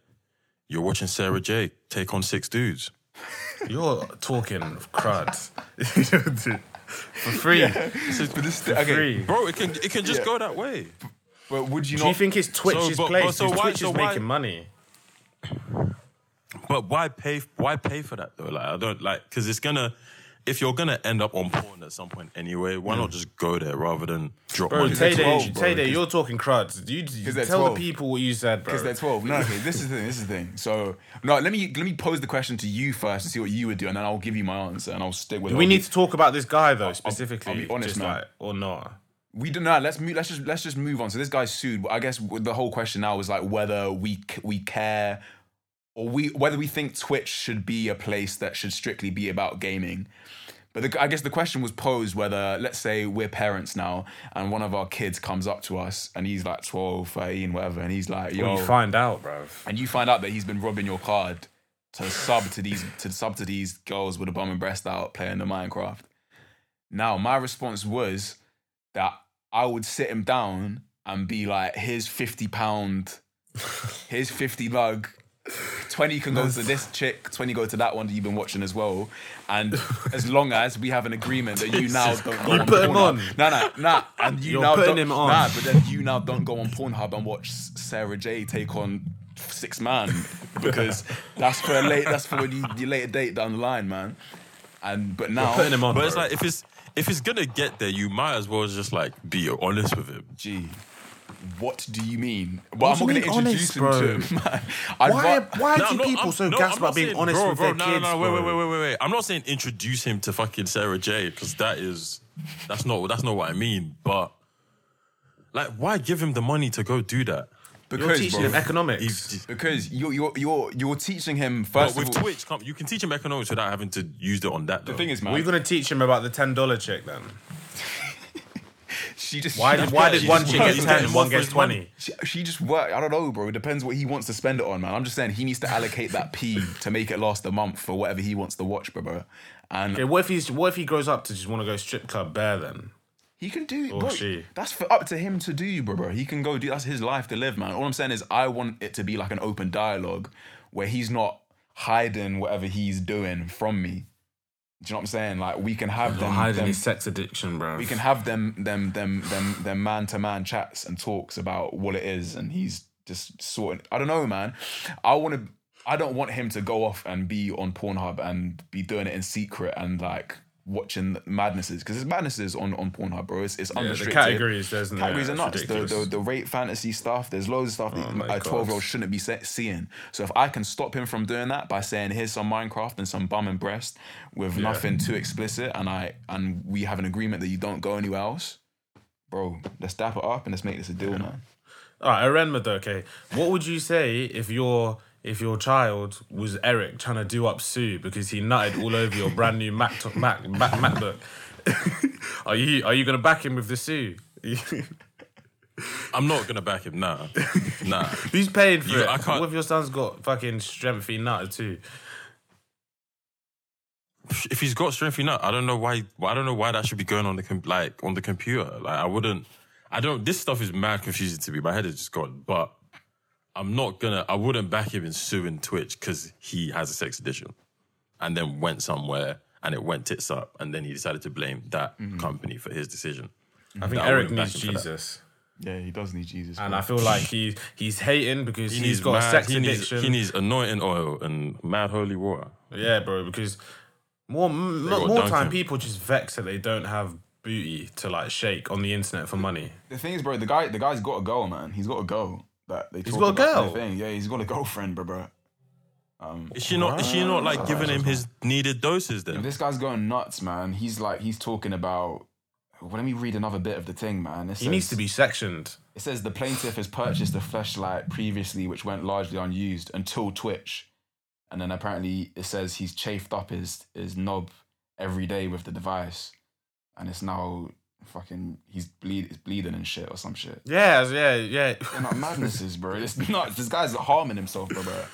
[SPEAKER 3] you're watching Sara Jay take on six dudes
[SPEAKER 2] You're talking crud for free.
[SPEAKER 1] But this,
[SPEAKER 2] For
[SPEAKER 1] okay.
[SPEAKER 2] free.
[SPEAKER 3] bro. It can it can just
[SPEAKER 1] Yeah.
[SPEAKER 3] go that way.
[SPEAKER 1] But would you
[SPEAKER 2] Do
[SPEAKER 1] not?
[SPEAKER 2] you think it's Twitch's
[SPEAKER 3] but-
[SPEAKER 2] place?
[SPEAKER 3] but so
[SPEAKER 2] Because
[SPEAKER 3] why-
[SPEAKER 2] Twitch
[SPEAKER 3] so
[SPEAKER 2] is
[SPEAKER 3] why-
[SPEAKER 2] making money.
[SPEAKER 3] But why pay? Why pay for that though? Like I don't like because it's gonna. If you're gonna end up on porn at some point anyway, why not mm. just go there rather than drop
[SPEAKER 2] Bro,
[SPEAKER 3] money?
[SPEAKER 1] they're 12, bro,
[SPEAKER 2] Tay you're talking crud. You, you
[SPEAKER 1] they're
[SPEAKER 2] tell
[SPEAKER 1] 12.
[SPEAKER 2] the people what you said, bro.
[SPEAKER 1] Because they're 12. No, okay, this is the thing. This is the thing. So, no, let me let me pose the question to you first and see what you would do, and then I'll give you my answer, and I'll stick with.
[SPEAKER 2] Do
[SPEAKER 1] it.
[SPEAKER 2] we
[SPEAKER 1] I'll
[SPEAKER 2] need
[SPEAKER 1] be-
[SPEAKER 2] to talk about this guy though specifically?
[SPEAKER 1] I'll be honest,
[SPEAKER 2] just
[SPEAKER 1] man.
[SPEAKER 2] like, or not?
[SPEAKER 1] We do not. know. Let's move. Let's just let's just move on. So this guy sued. I guess the whole question now is like whether we we care or we whether we think Twitch should be a place that should strictly be about gaming. But the, I guess the question was posed whether, let's say we're parents now and one of our kids comes up to us and he's like 12, 13, whatever, and he's like, yo,
[SPEAKER 2] You find out, bro.
[SPEAKER 1] and you find out that he's been robbing your card to sub to these to sub to these girls with a bum and breast out playing the Minecraft. Now my response was that I would sit him down and be like, here's 50 pound, here's 50 lug. 20 can go to this chick, 20 go to that one that you've been watching as well. And as long as we have an agreement that you now don't go
[SPEAKER 2] You
[SPEAKER 1] on
[SPEAKER 2] put him on.
[SPEAKER 1] No, no, no. And you
[SPEAKER 2] You're
[SPEAKER 1] now
[SPEAKER 2] putting
[SPEAKER 1] don't,
[SPEAKER 2] him on.
[SPEAKER 1] Nah, but then you now don't go on Pornhub and watch Sara Jay take on six man because that's for a late that's for when you, you later date down the line, man. And but now
[SPEAKER 2] Putting him on.
[SPEAKER 3] But it's like if it's if it's gonna get there, you might as well just like be honest with him.
[SPEAKER 1] Gee, what do you mean? Well,
[SPEAKER 2] What
[SPEAKER 1] I'm not going to
[SPEAKER 2] mean
[SPEAKER 1] introduce
[SPEAKER 2] honest,
[SPEAKER 1] him to him. I'd
[SPEAKER 2] why,
[SPEAKER 1] ra-
[SPEAKER 2] why
[SPEAKER 3] No,
[SPEAKER 2] do
[SPEAKER 3] no,
[SPEAKER 2] people
[SPEAKER 3] I'm-
[SPEAKER 2] so
[SPEAKER 3] no,
[SPEAKER 2] gassed about
[SPEAKER 3] not
[SPEAKER 2] being honest
[SPEAKER 3] bro,
[SPEAKER 2] with
[SPEAKER 3] bro,
[SPEAKER 2] their
[SPEAKER 3] no,
[SPEAKER 2] kids?
[SPEAKER 3] No, no, wait, wait, wait, wait, wait. I'm not saying introduce him to fucking Sara Jay because that is that's not that's not what I mean. But like, why give him the money to go do that?
[SPEAKER 2] You're teaching
[SPEAKER 1] bro,
[SPEAKER 2] him economics.
[SPEAKER 3] He's-
[SPEAKER 1] because you're you're you're you're teaching him
[SPEAKER 3] But
[SPEAKER 1] first
[SPEAKER 3] with
[SPEAKER 1] of all.
[SPEAKER 3] Twitch, you can teach him economics without having to use it on that.
[SPEAKER 1] The thing is, man,
[SPEAKER 2] we're going to teach him about the $10 chick then?
[SPEAKER 1] she just
[SPEAKER 2] Why
[SPEAKER 1] she,
[SPEAKER 2] did, why
[SPEAKER 3] Yeah,
[SPEAKER 2] did one
[SPEAKER 3] he's
[SPEAKER 2] chick get
[SPEAKER 3] more
[SPEAKER 2] 10 and one
[SPEAKER 3] for
[SPEAKER 2] gets 20?
[SPEAKER 1] she, she just work. I don't know, bro. It depends what he wants to spend it on, man. I'm just saying he needs to allocate that P to make it last a month for whatever he wants to watch, bro. bro. And
[SPEAKER 2] Okay, what if he's what if he grows up to just want to go strip club bare then?
[SPEAKER 1] He can do,
[SPEAKER 2] Or oh,
[SPEAKER 1] bro.
[SPEAKER 2] she.
[SPEAKER 1] That's for up to him to do, bro, bro. He can go do. That's his life to live, man. All I'm saying is, I want it to be like an open dialogue where he's not hiding whatever he's doing from me. Do you know what I'm saying? Like we can have them,
[SPEAKER 2] hiding
[SPEAKER 1] them
[SPEAKER 2] his sex addiction, bro.
[SPEAKER 1] we can have them, them, them, them, them man to man chats and talks about what it is, and he's just sorting. I don't know, man. I want to. I don't want him to go off and be on Pornhub and be doing it in secret and like watching madnesses because there's madnesses on on Pornhub, bro. It's, it's
[SPEAKER 2] yeah, the categories, there's no
[SPEAKER 1] Categories are
[SPEAKER 2] it's
[SPEAKER 1] nuts. The, the the rape fantasy stuff. There's loads of stuff
[SPEAKER 2] Oh
[SPEAKER 1] that a twelve year old shouldn't be se- seeing. So if I can stop him from doing that by saying here's some Minecraft and some bum and breast with nothing too explicit, and I and we have an agreement that you don't go anywhere else, bro. Let's dap it up and let's make this a deal, man.
[SPEAKER 2] All right, Arenma, though, okay. What would you say if your if your child was Eric trying to do up Sue because he nutted all over your brand new Mac Mac, Mac MacBook? are you are you gonna back him with the Sue?
[SPEAKER 3] I'm not gonna back him. Nah, nah.
[SPEAKER 2] Who's paying for
[SPEAKER 3] You-
[SPEAKER 2] it?
[SPEAKER 3] I can't-
[SPEAKER 2] What if your son's got fucking strengthy nutted too?
[SPEAKER 3] if he's got strength enough, I don't know why. I don't know why that should be going on the com- like on the computer. Like I wouldn't. I don't. This stuff is mad confusing to me. My head is just gone. But I'm not gonna. I wouldn't back him in suing Twitch because he has a sex addiction, and then went somewhere and it went tits up, and then he decided to blame that mm-hmm. company for his decision.
[SPEAKER 2] I think
[SPEAKER 3] I
[SPEAKER 2] Eric
[SPEAKER 3] wouldn't
[SPEAKER 2] needs
[SPEAKER 3] him for that.
[SPEAKER 2] Jesus.
[SPEAKER 1] Yeah, he does need Jesus.
[SPEAKER 2] And
[SPEAKER 1] bro.
[SPEAKER 2] I feel like he he's hating because
[SPEAKER 3] he
[SPEAKER 2] he's got
[SPEAKER 3] mad,
[SPEAKER 2] a sex
[SPEAKER 3] he
[SPEAKER 2] addiction.
[SPEAKER 3] Needs, he needs anointing oil and mad holy water.
[SPEAKER 2] Yeah, bro, because more m- more time
[SPEAKER 3] him.
[SPEAKER 2] people just vex that they don't have booty to like shake on the internet for money.
[SPEAKER 1] the thing is, bro, the guy, the guy's got to go, man. He's got to go. That they
[SPEAKER 2] He's
[SPEAKER 1] talk
[SPEAKER 2] got a
[SPEAKER 1] about
[SPEAKER 2] girl?
[SPEAKER 1] Thing. Yeah, he's got a girlfriend, bro, bro. Um,
[SPEAKER 3] Is she not? Is she not like giving him his needed doses? Then
[SPEAKER 1] This guy's going nuts, man. He's like, he's talking about. Well, let me read another bit of the thing, man. It
[SPEAKER 2] He
[SPEAKER 1] says,
[SPEAKER 2] needs to be sectioned.
[SPEAKER 1] It says the plaintiff has purchased a flashlight previously, which went largely unused until Twitch, and then apparently it says he's chafed up his his knob every day with the device, and it's now fucking he's bleed it's bleeding and shit or some shit.
[SPEAKER 2] Yeah, yeah, yeah.
[SPEAKER 1] They're not madnesses, bro. It's not. This guy's harming himself, bro. bro.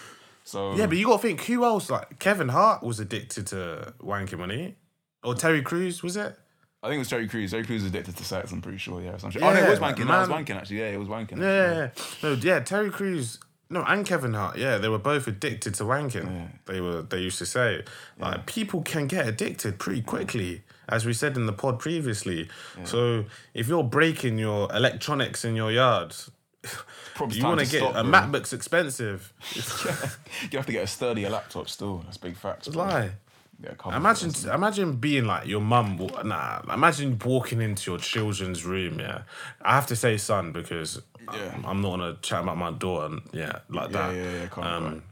[SPEAKER 1] So
[SPEAKER 2] Yeah, but you got to think who else? Like Kevin Hart was addicted to wanking money, or Terry Crews was it?
[SPEAKER 1] I think it was Terry Crews. Terry Crews was addicted to sex. I'm pretty sure. Yeah, some shit.
[SPEAKER 2] Yeah,
[SPEAKER 1] oh no, it was wanking. No, it was
[SPEAKER 2] man.
[SPEAKER 1] wanking actually. Yeah, it was wanking.
[SPEAKER 2] Yeah, yeah, yeah. no, yeah. Terry Crews, no, and Kevin Hart. Yeah, they were both addicted to wanking.
[SPEAKER 1] Yeah.
[SPEAKER 2] They were. They used to say like people can get addicted pretty quickly, as we said in the pod previously. So if you're breaking your electronics in your yard. You want to get
[SPEAKER 1] stop,
[SPEAKER 2] a
[SPEAKER 1] bro.
[SPEAKER 2] MacBook's expensive.
[SPEAKER 1] you have to get a sturdier laptop still. That's big facts. bro.
[SPEAKER 2] Lie.
[SPEAKER 1] Cover
[SPEAKER 2] Imagine,
[SPEAKER 1] it.
[SPEAKER 2] imagine being like your mum. Nah, imagine walking into your children's room. Yeah, I have to say son because
[SPEAKER 1] Yeah.
[SPEAKER 2] I'm, I'm not gonna chat about my daughter. And, yeah, like
[SPEAKER 1] Yeah,
[SPEAKER 2] that.
[SPEAKER 1] yeah, yeah, on,
[SPEAKER 2] um,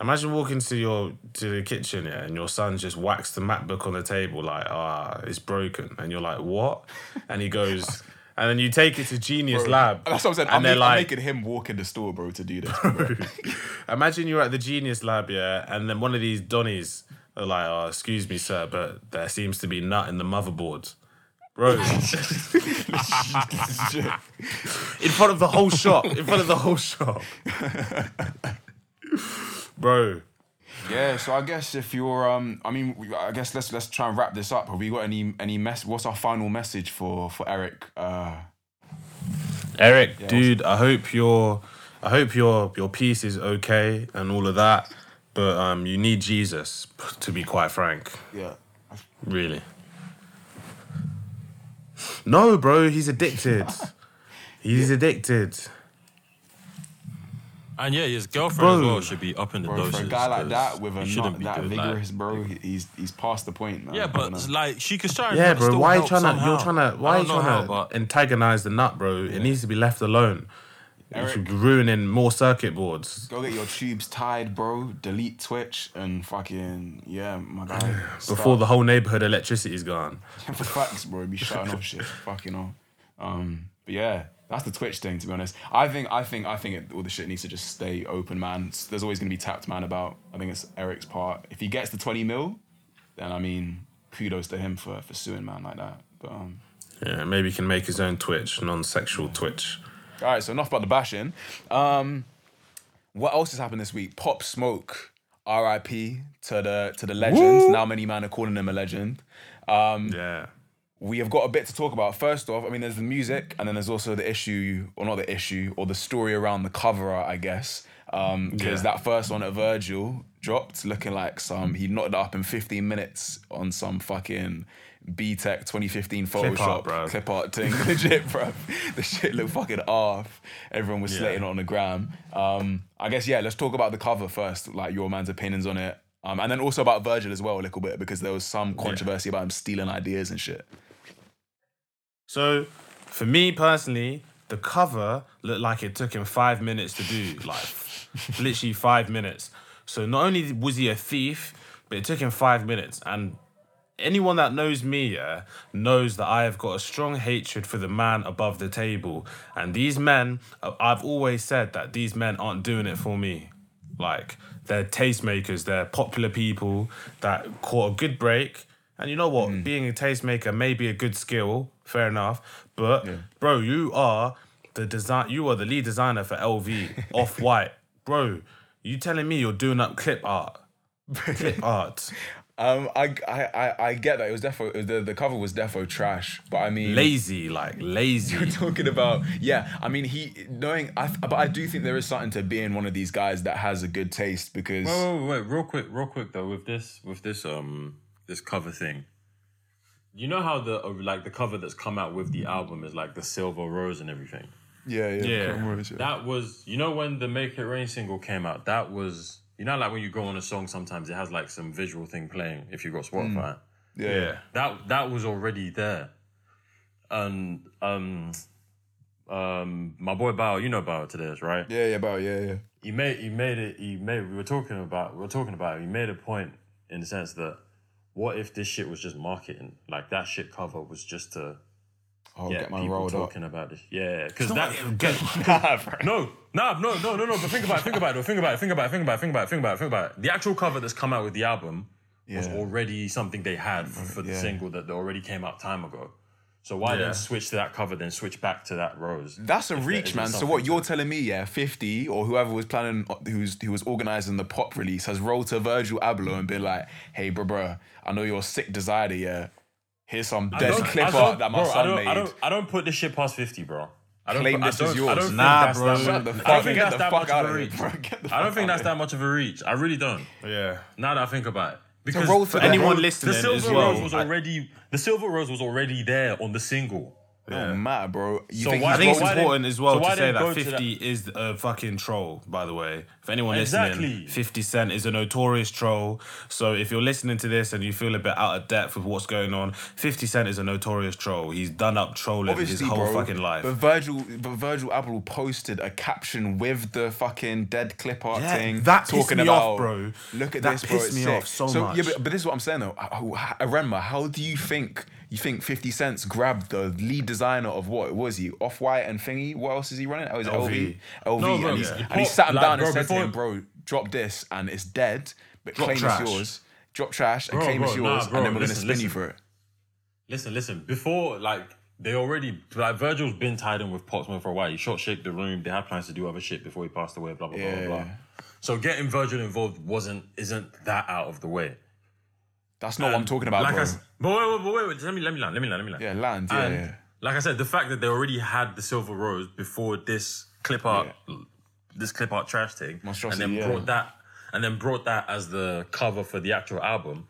[SPEAKER 2] imagine walking to your to the kitchen, yeah, and your son just whacks the MacBook on the table like, ah, it's broken, and you're like, what? And he goes, and then you take it to Genius Lab.
[SPEAKER 1] That's what I'm saying.
[SPEAKER 2] And
[SPEAKER 1] I'm,
[SPEAKER 2] they're
[SPEAKER 1] I'm
[SPEAKER 2] like,
[SPEAKER 1] making him walk in the store, bro, to do this. Bro.
[SPEAKER 2] imagine you're at the Genius Lab, yeah, and then one of these Donnies are like, "Oh, excuse me, sir, but there seems to be nut in the motherboard." Bro, in front of the whole shop, in front of the whole shop, bro.
[SPEAKER 1] yeah, so I guess if you're, um, I mean, I guess let's let's try and wrap this up. Have we got any any mess? What's our final message for for Eric? Uh,
[SPEAKER 2] Eric, dude, I hope your I hope your your piece is okay and all of that, but um, you need Jesus to be quite frank,
[SPEAKER 1] yeah.
[SPEAKER 2] really. No, bro, he's addicted. He's addicted.
[SPEAKER 3] And yeah, his girlfriend
[SPEAKER 2] Bro.
[SPEAKER 3] as well should be up in the
[SPEAKER 1] Bro,
[SPEAKER 3] doses.
[SPEAKER 1] for a guy like
[SPEAKER 3] 'cause
[SPEAKER 1] that with a
[SPEAKER 3] he shouldn't
[SPEAKER 1] not
[SPEAKER 3] be
[SPEAKER 1] that
[SPEAKER 3] good, like-
[SPEAKER 1] vigorous, bro, he- he's he's past the point. Man.
[SPEAKER 3] Yeah, but
[SPEAKER 1] don't
[SPEAKER 3] like she could try. And
[SPEAKER 2] Yeah, bro.
[SPEAKER 3] still
[SPEAKER 2] Why are you
[SPEAKER 3] help
[SPEAKER 2] trying to? You're trying to.
[SPEAKER 3] I
[SPEAKER 2] Why are you
[SPEAKER 3] don't know
[SPEAKER 2] trying
[SPEAKER 3] how,
[SPEAKER 2] to
[SPEAKER 3] but-
[SPEAKER 2] antagonize the nut, bro? It needs to be left alone. You
[SPEAKER 1] Eric-
[SPEAKER 2] should be ruining more circuit boards.
[SPEAKER 1] Go get your tubes tied, bro. Delete Twitch and fucking yeah, my guy.
[SPEAKER 2] Before the whole neighborhood electricity's gone.
[SPEAKER 1] for facts, bro, be shutting off shit, fucking off. Um, but yeah, that's the Twitch thing. To be honest, I think I think I think it, all the shit needs to just stay open, man. There's always gonna be tapped man about. I think it's Eric's part. If he gets the 20 mil, then I mean, kudos to him for for suing man like that. But um,
[SPEAKER 2] Yeah, maybe he can make his own Twitch, non-sexual Twitch.
[SPEAKER 1] All right, so enough about the bashing. Um, what else has happened this week? Pop Smoke, R.I.P. to the to the legend. Now many man are calling him a legend. Um,
[SPEAKER 2] Yeah.
[SPEAKER 1] We have got a bit to talk about. First off, I mean, there's the music, and then there's also the issue, or not the issue, or the story around the cover art, I guess. Because
[SPEAKER 2] Yeah.
[SPEAKER 1] that first one at Virgil dropped looking like some, he knocked it up in 15 minutes on some fucking BTEC 2015 Photoshop
[SPEAKER 2] Clip art, bro.
[SPEAKER 1] clip art thing. Legit, bro. The shit looked fucking off. Everyone was
[SPEAKER 2] Yeah.
[SPEAKER 1] slating it on the gram. Um, I guess, yeah, let's talk about the cover first, like your man's opinions on it. Um, and then also about Virgil as well, a little bit, because there was some controversy about him stealing ideas and shit.
[SPEAKER 2] So, for me personally, the cover looked like it took him five minutes to do, like literally five minutes. So not only was he a thief, but it took him five minutes. And anyone that knows me, yeah, knows that I have got a strong hatred for the man above the table. And these men, uh, I've always said that these men aren't doing it for me. Like they're tastemakers, they're popular people that caught a good break. And you know what? Being a tastemaker may be a good skill, fair enough. But bro, you are the design. You are the lead designer for LV, Off White, bro. You telling me you're doing up clip art? Clip art,
[SPEAKER 1] Um, I, I, I, I get that it was defo. The, the cover was defo trash, but I mean,
[SPEAKER 2] lazy, like lazy.
[SPEAKER 1] You're talking about yeah. I mean, he knowing. I, but I do think there is something to being one of these guys that has a good taste because
[SPEAKER 3] Wait, wait, wait, wait, real quick, real quick though, with this, with this, um, this cover thing. You know how the uh, like the cover that's come out with the album is like the silver rose and everything.
[SPEAKER 1] yeah, yeah,
[SPEAKER 2] Yeah.
[SPEAKER 1] Rose, yeah.
[SPEAKER 3] That was, you know, when the Make It Rain single came out. That was, you know, like when you go on a song, sometimes it has like some visual thing playing if you got Spotify.
[SPEAKER 1] yeah,
[SPEAKER 2] Yeah,
[SPEAKER 3] That that was already there, and um, um, my boy Bao, you know Bao today, right?
[SPEAKER 1] yeah, yeah, about yeah, yeah.
[SPEAKER 3] he made he made it he made we were talking about we were talking about it, he made a point in the sense that what if this shit was just marketing? Like that shit cover was just to
[SPEAKER 1] oh,
[SPEAKER 3] get
[SPEAKER 1] my
[SPEAKER 3] people
[SPEAKER 1] talking up.
[SPEAKER 3] about this. Yeah, because that
[SPEAKER 1] like,
[SPEAKER 3] no, no, no, no, no, no. But think about it, think about it, think about it, think about it, think about it, think about it, think about it, think about it. The actual cover that's come out with the album
[SPEAKER 1] yeah.
[SPEAKER 3] was already something they had for, for the
[SPEAKER 1] yeah.
[SPEAKER 3] single that they already came out time ago so why
[SPEAKER 2] Yeah.
[SPEAKER 3] then switch to that cover then switch back to that rose
[SPEAKER 1] That's a
[SPEAKER 3] If there
[SPEAKER 1] reach, man. So what you're telling me, yeah, 50 or whoever was planning, who's who was organizing the pop release, has rolled to Virgil Abloh and been like, "Hey, bro, bro, I know you're a sick designer, yeah. Here's some
[SPEAKER 3] I
[SPEAKER 1] dead
[SPEAKER 3] don't-
[SPEAKER 1] clip
[SPEAKER 3] I
[SPEAKER 1] art that my
[SPEAKER 3] bro, I
[SPEAKER 1] son
[SPEAKER 3] don't,
[SPEAKER 1] made.
[SPEAKER 3] I don't, I don't put this shit past 50, bro. I don't,
[SPEAKER 1] Claim
[SPEAKER 3] I
[SPEAKER 1] this
[SPEAKER 3] don't,
[SPEAKER 1] yours.
[SPEAKER 3] Think
[SPEAKER 2] Nah,
[SPEAKER 3] that's
[SPEAKER 2] bro.
[SPEAKER 3] that
[SPEAKER 1] Shut
[SPEAKER 3] much-
[SPEAKER 1] the
[SPEAKER 3] I
[SPEAKER 1] fuck,
[SPEAKER 3] don't think
[SPEAKER 1] get
[SPEAKER 3] that's
[SPEAKER 1] the
[SPEAKER 3] that
[SPEAKER 1] fuck
[SPEAKER 3] much
[SPEAKER 1] out
[SPEAKER 3] of
[SPEAKER 1] of
[SPEAKER 3] a
[SPEAKER 1] here,
[SPEAKER 3] reach.
[SPEAKER 1] bro.
[SPEAKER 3] I don't think that's that much of a reach. I really don't.
[SPEAKER 2] yeah.
[SPEAKER 3] Now that I think about it. Because
[SPEAKER 1] roll to
[SPEAKER 3] the
[SPEAKER 1] the-
[SPEAKER 2] anyone listening
[SPEAKER 3] the
[SPEAKER 2] as
[SPEAKER 3] silver
[SPEAKER 2] well,
[SPEAKER 3] rose was
[SPEAKER 2] I-
[SPEAKER 3] already the silver rose was already there on the single.
[SPEAKER 1] Oh, it don't matter, bro. You
[SPEAKER 3] So
[SPEAKER 1] think
[SPEAKER 3] why-
[SPEAKER 2] I think it's
[SPEAKER 3] why
[SPEAKER 2] important as well
[SPEAKER 3] so
[SPEAKER 2] to say that 50 is a fucking troll, by the way. For anyone
[SPEAKER 3] Exactly.
[SPEAKER 2] listening, 50 Cent is a notorious troll. So if you're listening to this and you feel a bit out of depth with what's going on, 50 Cent is a notorious troll. He's done up trolling
[SPEAKER 1] Obviously,
[SPEAKER 2] his whole
[SPEAKER 1] bro,
[SPEAKER 2] fucking life.
[SPEAKER 1] But Virgil, but Virgil Abloh posted a caption with the fucking dead clip art
[SPEAKER 2] Yeah,
[SPEAKER 1] thing.
[SPEAKER 2] that
[SPEAKER 1] talking about,
[SPEAKER 2] off, bro.
[SPEAKER 1] Look at
[SPEAKER 2] That
[SPEAKER 1] this, bro.
[SPEAKER 2] pissed
[SPEAKER 1] it's
[SPEAKER 2] me
[SPEAKER 1] sick.
[SPEAKER 2] off so
[SPEAKER 1] Yeah,
[SPEAKER 2] much.
[SPEAKER 1] but, but this is what I'm saying though. How- how do you think You think 50 Cent's grabbed the lead designer of what was he? Off White and Thingy. What else is he running? Oh, is it LV? LV.
[SPEAKER 3] No, bro,
[SPEAKER 1] and, he's,
[SPEAKER 3] yeah.
[SPEAKER 1] and he sat him
[SPEAKER 3] Like,
[SPEAKER 1] down
[SPEAKER 3] bro,
[SPEAKER 1] and said
[SPEAKER 3] before-
[SPEAKER 1] to him, bro, drop this and it's dead, but
[SPEAKER 2] Drop
[SPEAKER 1] claim
[SPEAKER 2] trash.
[SPEAKER 1] it's yours. Drop trash and
[SPEAKER 3] Bro,
[SPEAKER 1] claim
[SPEAKER 3] bro,
[SPEAKER 1] it's yours,
[SPEAKER 3] nah, bro,
[SPEAKER 1] and then we're
[SPEAKER 3] listen,
[SPEAKER 1] gonna spin you for it.
[SPEAKER 3] Listen, listen. Before, like, they already like Virgil's been tied in with Pop Smoke for a while. He shot shake the room. They had plans to do other shit before he passed away. Blah blah blah
[SPEAKER 1] Yeah.
[SPEAKER 3] blah blah. So getting Virgil involved wasn't isn't that out of the way.
[SPEAKER 1] That's not what I'm um, talking about,
[SPEAKER 3] like
[SPEAKER 1] bro.
[SPEAKER 3] I s- but wait, wait, wait, wait. Let me let me land. Let me land. Let me land.
[SPEAKER 1] yeah, land. Yeah,
[SPEAKER 3] And
[SPEAKER 1] yeah.
[SPEAKER 3] like I said, the fact that they already had the silver rose before this clip art, this clip art trash thing,
[SPEAKER 1] Monstrosity,
[SPEAKER 3] and then
[SPEAKER 1] yeah.
[SPEAKER 3] brought that, and then brought that as the cover for the actual album.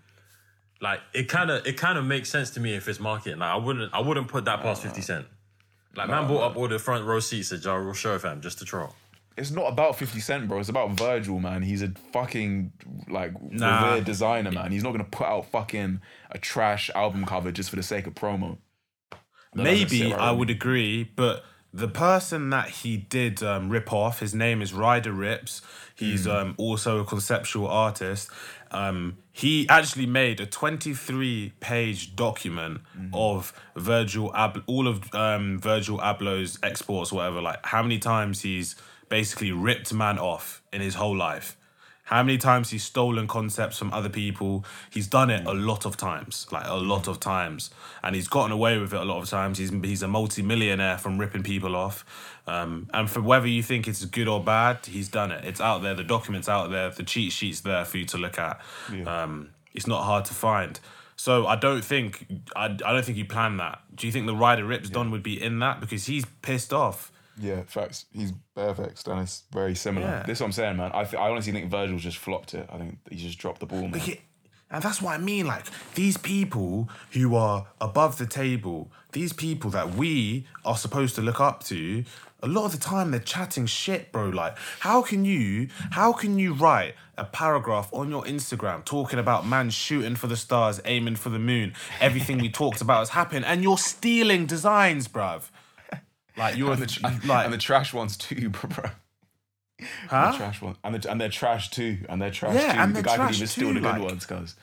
[SPEAKER 3] Like it kind of, it kind of makes sense to me if it's marketing. Like I wouldn't, I wouldn't put that past Fifty Cent. Like man bought up all the front row seats at Ja Rule show fam just to troll.
[SPEAKER 1] It's not about 50 Cent, bro. It's about Virgil, man. He's a fucking, like,
[SPEAKER 2] Nah.
[SPEAKER 1] revered designer, man. He's not gonna put out fucking a trash album cover just for the sake of promo.
[SPEAKER 2] Maybe
[SPEAKER 1] right
[SPEAKER 2] I would agree, but the person that he did um, rip off, his name is Ryder Ripps. He's
[SPEAKER 1] Hmm.
[SPEAKER 2] um, also a conceptual artist. Um, he actually made a 23 page document
[SPEAKER 1] Hmm.
[SPEAKER 2] of Virgil Ab- all of um, Virgil Abloh's exports, whatever. Like how many times he's basically ripped man off in his whole life. How many times he's stolen concepts from other people? He's done it a lot of times, like a lot of times, and he's gotten away with it a lot of times. He's he's a multi-millionaire from ripping people off, um, and for whether you think it's good or bad, he's done it. It's out there. The documents out there. The cheat sheets there for you to look at. Um, it's not hard to find. So I don't think I, I don't think you planned that. Do you think the Ryder Ripps Don would be in that because he's pissed off?
[SPEAKER 1] Yeah, facts. He's perfect, and it's very similar.
[SPEAKER 2] Yeah.
[SPEAKER 1] This is what I'm saying, man. I, th- I honestly think Virgil's just flopped it. I think he just dropped the ball, man.
[SPEAKER 2] And that's what I mean. Like these people who are above the table, these people that we are supposed to look up to, a lot of the time they're chatting shit, bro. Like, how can you, how can you write a paragraph on your Instagram talking about man shooting for the stars, aiming for the moon, everything we talked about has happened, and you're stealing designs, bruv. Like you're
[SPEAKER 1] and, the tr-
[SPEAKER 2] like,
[SPEAKER 1] and the trash ones too, bro.
[SPEAKER 2] huh?
[SPEAKER 1] The trash ones, and, the, and they're trash too, and they're trash
[SPEAKER 2] Yeah,
[SPEAKER 1] too.
[SPEAKER 2] and
[SPEAKER 1] the guy
[SPEAKER 2] trash
[SPEAKER 1] even steal the good
[SPEAKER 2] like-
[SPEAKER 1] ones, guys.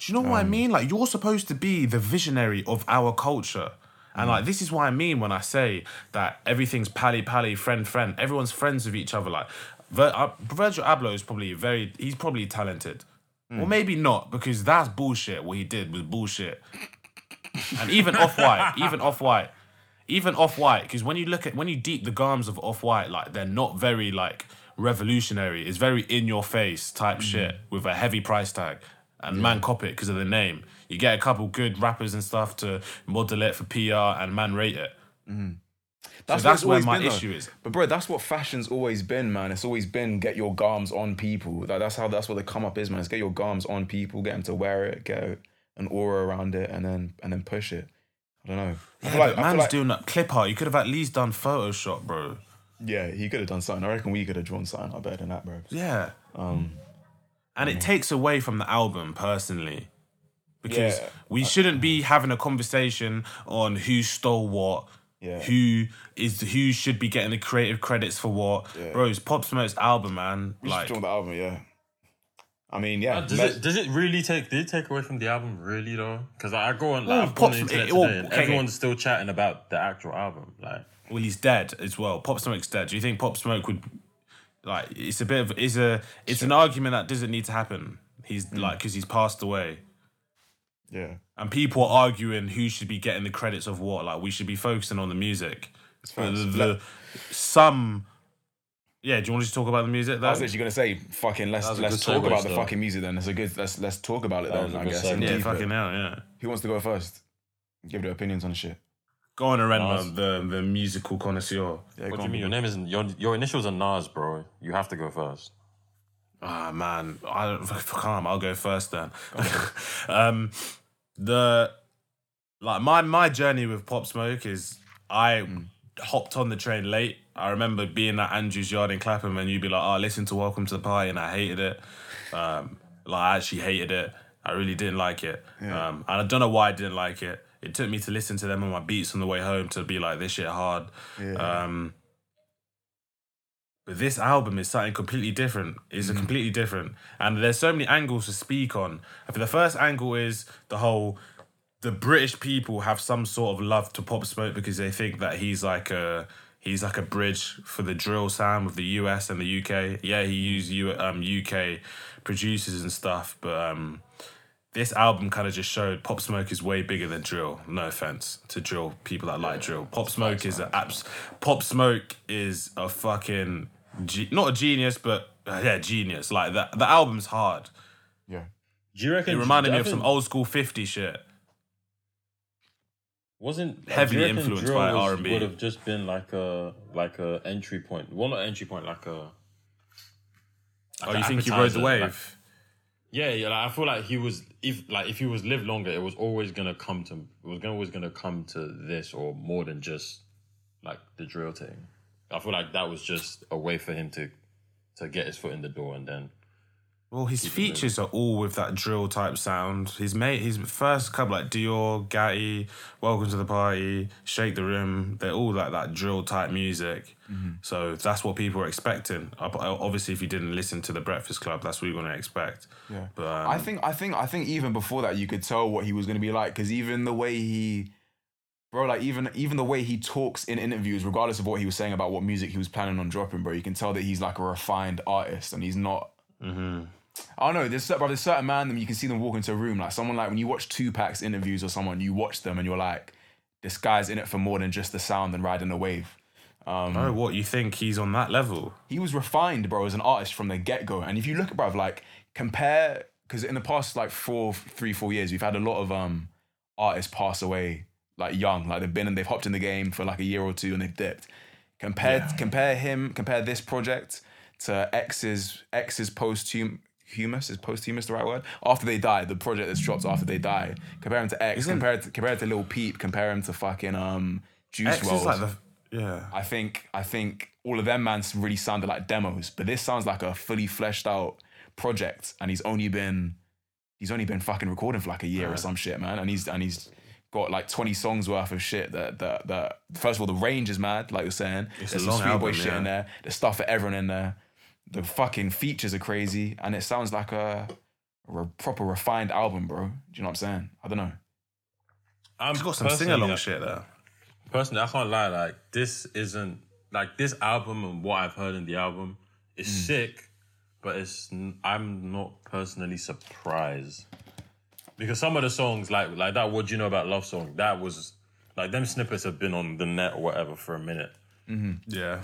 [SPEAKER 2] Do you know what I um, mean? Like you're supposed to be the visionary of our culture. And like mm. this is what I mean when I say that everything's pally pally, friend friend. Everyone's friends with each other. Like Vir- uh, Virgil Abloh is probably very. He's probably talented, mm. or maybe not because that's bullshit. What he did was bullshit. And even off white, even off white, even off white. Because when you look at when you deep the garms of off white, like they're not very like revolutionary. It's very in your face type mm. shit with a heavy price tag. And man cop it because of the name. You get a couple good rappers and stuff to model it for PR, and man rate it. Mm.
[SPEAKER 1] That's,
[SPEAKER 2] that's
[SPEAKER 1] what it's
[SPEAKER 2] where my
[SPEAKER 1] been, though.
[SPEAKER 2] issue is.
[SPEAKER 1] But bro, that's what fashion's always been, man. It's always been get your garms on people. Like that's how that's what the come up is, man. It's get your garms on people, get them to wear it, get an aura around it, and then and then push it. I don't know.
[SPEAKER 2] Yeah,
[SPEAKER 1] like,
[SPEAKER 2] man's
[SPEAKER 1] like
[SPEAKER 2] doing that clip art. You could have at least done Photoshop, bro.
[SPEAKER 1] yeah, he could have done something. I reckon we could have drawn something out better than that, bro.
[SPEAKER 2] Yeah.
[SPEAKER 1] Um,
[SPEAKER 2] And it takes away from the album, personally. Because
[SPEAKER 1] Yeah.
[SPEAKER 2] we shouldn't be having a conversation on who stole what,
[SPEAKER 1] Yeah.
[SPEAKER 2] who is who should be getting the creative credits for what. Bro, it's Pop Smoke's album, man.
[SPEAKER 1] we should
[SPEAKER 2] Like,
[SPEAKER 1] draw the album, yeah. I mean, yeah.
[SPEAKER 3] Does
[SPEAKER 1] Mes-
[SPEAKER 3] it does it really take did it take away from the album really though? Because I go on like I've gone
[SPEAKER 2] Pop-
[SPEAKER 3] the internet
[SPEAKER 2] it- well,
[SPEAKER 3] today and
[SPEAKER 2] okay.
[SPEAKER 3] everyone's still chatting about the actual album. Like
[SPEAKER 2] well, he's dead as well. Pop Smoke's dead. Do you think Pop Smoke would like? It's a bit of it's a it's an argument that doesn't need to happen. He's
[SPEAKER 1] Mm.
[SPEAKER 2] like because he's passed away.
[SPEAKER 1] yeah.
[SPEAKER 2] and people are arguing who should be getting the credits of what. Like we should be focusing on the music. The- the- some, yeah. Do you want to just talk about the music? Though?
[SPEAKER 1] I was literally gonna say, fucking let's
[SPEAKER 3] That was a
[SPEAKER 1] let's talk
[SPEAKER 3] segue
[SPEAKER 1] about the
[SPEAKER 3] still.
[SPEAKER 1] fucking music then. It's a good let's let's talk about it
[SPEAKER 3] That was
[SPEAKER 1] then,
[SPEAKER 3] a
[SPEAKER 1] I
[SPEAKER 3] good
[SPEAKER 1] guess.
[SPEAKER 3] segue.
[SPEAKER 1] and
[SPEAKER 2] yeah,
[SPEAKER 1] deep it.
[SPEAKER 2] fucking hell, yeah.
[SPEAKER 1] Who wants to go first? Give their opinions on the shit.
[SPEAKER 2] Go on, Arenma,
[SPEAKER 3] Nas.
[SPEAKER 2] the the musical connoisseur.
[SPEAKER 1] Yeah,
[SPEAKER 3] what do you
[SPEAKER 1] on,
[SPEAKER 3] mean? Your name isn't your your initials are Nas, bro. You have to go first.
[SPEAKER 2] Ah man, I don't calm. I'll go first then. um, the like my my journey with Pop Smoke is I hopped on the train late. I remember being at Andrew's yard in Clapham, and you'd be like, "Oh, listen to Welcome to the Party," and I hated it. Um, like I actually hated it. I really didn't like it, um, and I don't know why I didn't like it. It took me to listen to them on my beats on the way home to be like, "This shit hard." Um, but this album is something completely different. It's a completely different, and there's so many angles to speak on. And for the first angle is the whole the British people have some sort of love to Pop Smoke because they think that he's like a he's like a bridge for the drill sound with the US and the UK. Yeah, he used U, um, UK producers and stuff, but um, this album kind of just showed Pop Smoke is way bigger than drill. No offense to drill people that like drill. Pop Smoke is a abs- Pop Smoke is a fucking ge- not a genius, but uh, yeah, genius. Like the the album's hard.
[SPEAKER 1] Yeah.
[SPEAKER 3] Do you reckon?
[SPEAKER 2] It reminded
[SPEAKER 3] I
[SPEAKER 2] me of
[SPEAKER 3] think-
[SPEAKER 2] some old school Fifty shit.
[SPEAKER 3] Wasn't like,
[SPEAKER 2] heavily influenced
[SPEAKER 3] drill
[SPEAKER 2] by
[SPEAKER 3] was-
[SPEAKER 2] R&B.
[SPEAKER 3] Would have just been like a like a entry point. Well, not entry point, like a.
[SPEAKER 2] Oh, you think he rode the wave?
[SPEAKER 3] like- yeah, yeah. Like, I feel like he was if like if he was live longer, it was always gonna come to it was gonna, always gonna come to this or more than just like the drill thing. I feel like that was just a way for him to to get his foot in the door and then
[SPEAKER 2] Well, his features are all with that drill type sound. His mate, his first couple like Dior, Gatti, Welcome to the Party, Shake the Room, they're all like that drill type music. So that's what people are expecting. Obviously, if you didn't listen to the Breakfast Club, that's what you're gonna expect.
[SPEAKER 1] Yeah.
[SPEAKER 2] But um,
[SPEAKER 1] I think I think I think even before that you could tell what he was gonna be like because even the way he bro like even even the way he talks in interviews regardless of what he was saying about what music he was planning on dropping bro you can tell that he's like a refined artist and he's not
[SPEAKER 2] Mm-hmm.
[SPEAKER 1] I don't know there's bro there's certain man them you can see them walk into a room like someone like when you watch Tupac's interviews or someone you watch them and you're like this guy's in it for more than just the sound and riding a wave
[SPEAKER 2] no, what you think he's on that level?
[SPEAKER 1] he was refined, bro, as an artist from the get go. And if you look at, bro, like compare, because in the past like four, three, four years, we've had a lot of um artists pass away like young, like they've been and they've hopped in the game for like a year or two and they've dipped. Compare compare him, compare this project to X's X's posthum. Humus is posthumous the right word? After they die, the project that's dropped after they die. Compare him to X. compare it to, compare it to Lil Peep. Compare him to fucking um Juice
[SPEAKER 2] X
[SPEAKER 1] WRLD.
[SPEAKER 2] is like the yeah.
[SPEAKER 1] I think I think all of them mans really sounded like demos, but this sounds like a fully fleshed out project, and he's only been he's only been fucking recording for like a year or some shit, man, and he's and he's got like twenty songs worth of shit that that that first of all the range is mad, like you're saying.
[SPEAKER 2] It's
[SPEAKER 1] There's
[SPEAKER 2] a
[SPEAKER 1] some Sweet Boy shit
[SPEAKER 2] yeah.
[SPEAKER 1] in there. There's stuff for everyone in there. The fucking features are crazy, and it sounds like a, a re- proper refined album, bro. Do you know what I'm saying? I don't know.
[SPEAKER 3] I'm
[SPEAKER 2] He's got some sing along shit there.
[SPEAKER 3] Personally, I can't lie. Like this isn't like this album and what I've heard in the album is
[SPEAKER 2] Hmm.
[SPEAKER 3] sick, but it's n- I'm not personally surprised because some of the songs like like that. What do you know about love song? That was like them snippets have been on the net or whatever for a minute,
[SPEAKER 2] Yeah.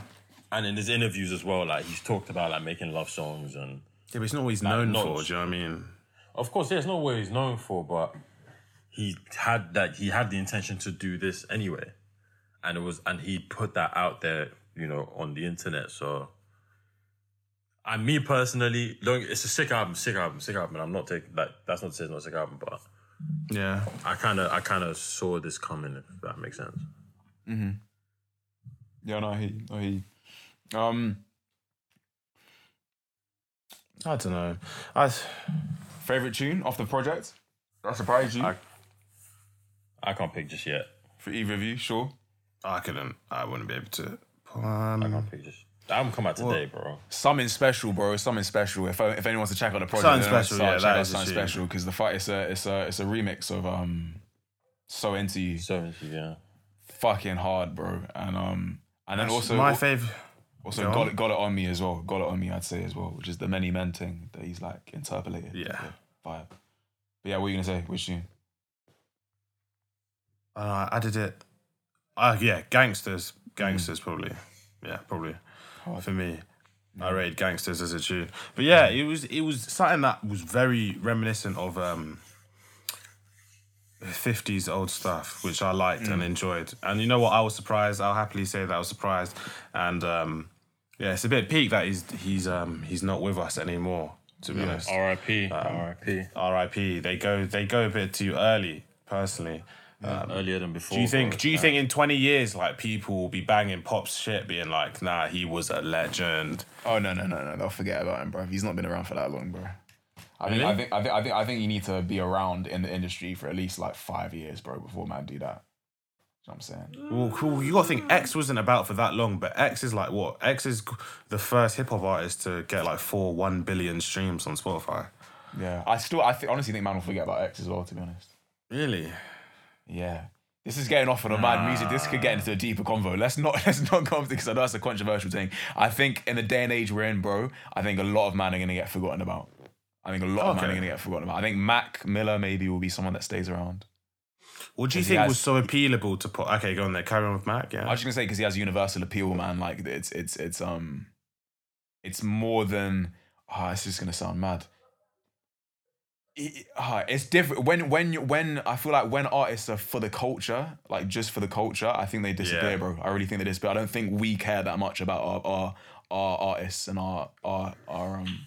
[SPEAKER 3] And in his interviews as well. Like he's talked about like making love songs and
[SPEAKER 2] Yeah, but it's not what he's known
[SPEAKER 3] not-
[SPEAKER 2] for. Do you know what I mean?
[SPEAKER 3] Of course, there's no way he's known for, but he had that he had the intention to do this anyway, and it was and he put that out there, you know, on the internet. So, and me personally, don't. It's a sick album, sick album, sick album. And I'm not taking like that's not to say it's not a sick album, but
[SPEAKER 2] Yeah.
[SPEAKER 3] I kind of I kind of saw this coming. If that makes sense. Hmm.
[SPEAKER 1] Yeah, no, he, no, he. Um,
[SPEAKER 2] I don't know. I
[SPEAKER 1] favorite tune off the project? That surprised you
[SPEAKER 3] I I can't pick just yet.
[SPEAKER 1] for either of you? Sure.
[SPEAKER 2] I couldn't. I wouldn't be able to.
[SPEAKER 3] I
[SPEAKER 2] Um,
[SPEAKER 3] can't pick just. The album come out today, bro.
[SPEAKER 1] Something special, bro. Something special. If if anyone wants to check out the project,
[SPEAKER 2] Something special,
[SPEAKER 1] start,
[SPEAKER 2] yeah,
[SPEAKER 1] check
[SPEAKER 2] that
[SPEAKER 1] out something
[SPEAKER 2] tune.
[SPEAKER 1] special because the fight it's a it's a it's a remix of um, so into you,
[SPEAKER 3] So yeah.
[SPEAKER 1] fucking hard, bro. And um, and then also
[SPEAKER 2] my favorite.
[SPEAKER 1] Also
[SPEAKER 2] Go
[SPEAKER 1] got it got it on me as well. Got it on me, I'd say as well, which is the many men thing that he's like interpolated.
[SPEAKER 2] Yeah.
[SPEAKER 1] vibe. But yeah, what are you gonna say? Which tune?
[SPEAKER 2] Uh, I added it. Uh, yeah, gangsters. Gangsters, probably. Yeah, probably. For me, I rated gangsters as a tune. But yeah, it was it was something that was very reminiscent of um. 50s old stuff, which I liked and enjoyed. And you know what? I was surprised. I'll happily say that I was surprised. And um, yeah, it's a bit peak that he's he's um he's not with us anymore. To be honest,
[SPEAKER 3] R.I.P. R.I.P.
[SPEAKER 2] R.I.P. They go they go a bit too early. Personally,
[SPEAKER 3] Earlier than before.
[SPEAKER 2] do you think?
[SPEAKER 3] bro.
[SPEAKER 2] Do you think in twenty years, like people will be banging Pop's shit, being like, "Nah, he was a legend."
[SPEAKER 1] Oh no no no no! They'll forget about him, bro. He's not been around for that long, bro. I think,
[SPEAKER 3] Really?
[SPEAKER 1] I think I think I think I think you need to be around in the industry for at least like five years, bro, before man do that. You know I'm saying?
[SPEAKER 2] Well, cool. You gotta think X wasn't about for that long, but X is like what? X is the first hip hop artist to get like four one billion streams on Spotify.
[SPEAKER 1] Yeah, I still I th- honestly think man will forget about X as well. To be honest,
[SPEAKER 2] Really?
[SPEAKER 1] Yeah. This is getting off on a mad music. This could get into a deeper convo. Let's not let's not go because I know that's a controversial thing. I think in the day and age we're in, bro, I think a lot of man are gonna get forgotten about. I think a lot of man are gonna get forgotten about. I think Mac Miller maybe will be someone that stays around.
[SPEAKER 2] What do you think
[SPEAKER 1] has-
[SPEAKER 2] was so appealable to put? Okay, go on there. Carry on with Mac. Yeah.
[SPEAKER 1] I was just gonna say because he has universal appeal, man. Like it's it's it's um, it's more than. Ah, this is gonna sound mad. It- ah, it's different when when when I feel like when artists are for the culture, like just for the culture, I think they disappear,
[SPEAKER 2] Yeah.
[SPEAKER 1] bro. I really think they disappear. I don't think we care that much about our our, our artists and our our our um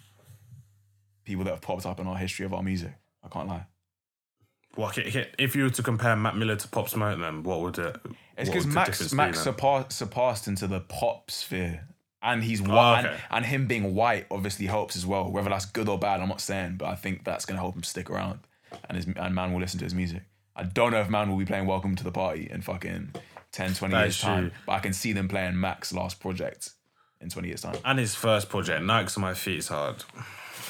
[SPEAKER 1] people that have popped up in our history of our music. I can't lie.
[SPEAKER 2] Well, if you were to compare Mac Miller to Pop Smoke, then what would it?
[SPEAKER 1] It's because
[SPEAKER 2] the
[SPEAKER 1] Max
[SPEAKER 2] be
[SPEAKER 1] Max surpassed, surpassed into the pop sphere, and he's white,
[SPEAKER 2] Oh, okay.
[SPEAKER 1] and, and him being white obviously helps as well. Whether that's good or bad, I'm not saying, but I think that's gonna help him stick around, and his and man will listen to his music. I don't know if man will be playing Welcome to the Party in fucking 10, 20
[SPEAKER 2] That
[SPEAKER 1] years time, but I can see them playing Mac's last project in 20 years time.
[SPEAKER 2] and his first project, Nikes on My Feet, is hard.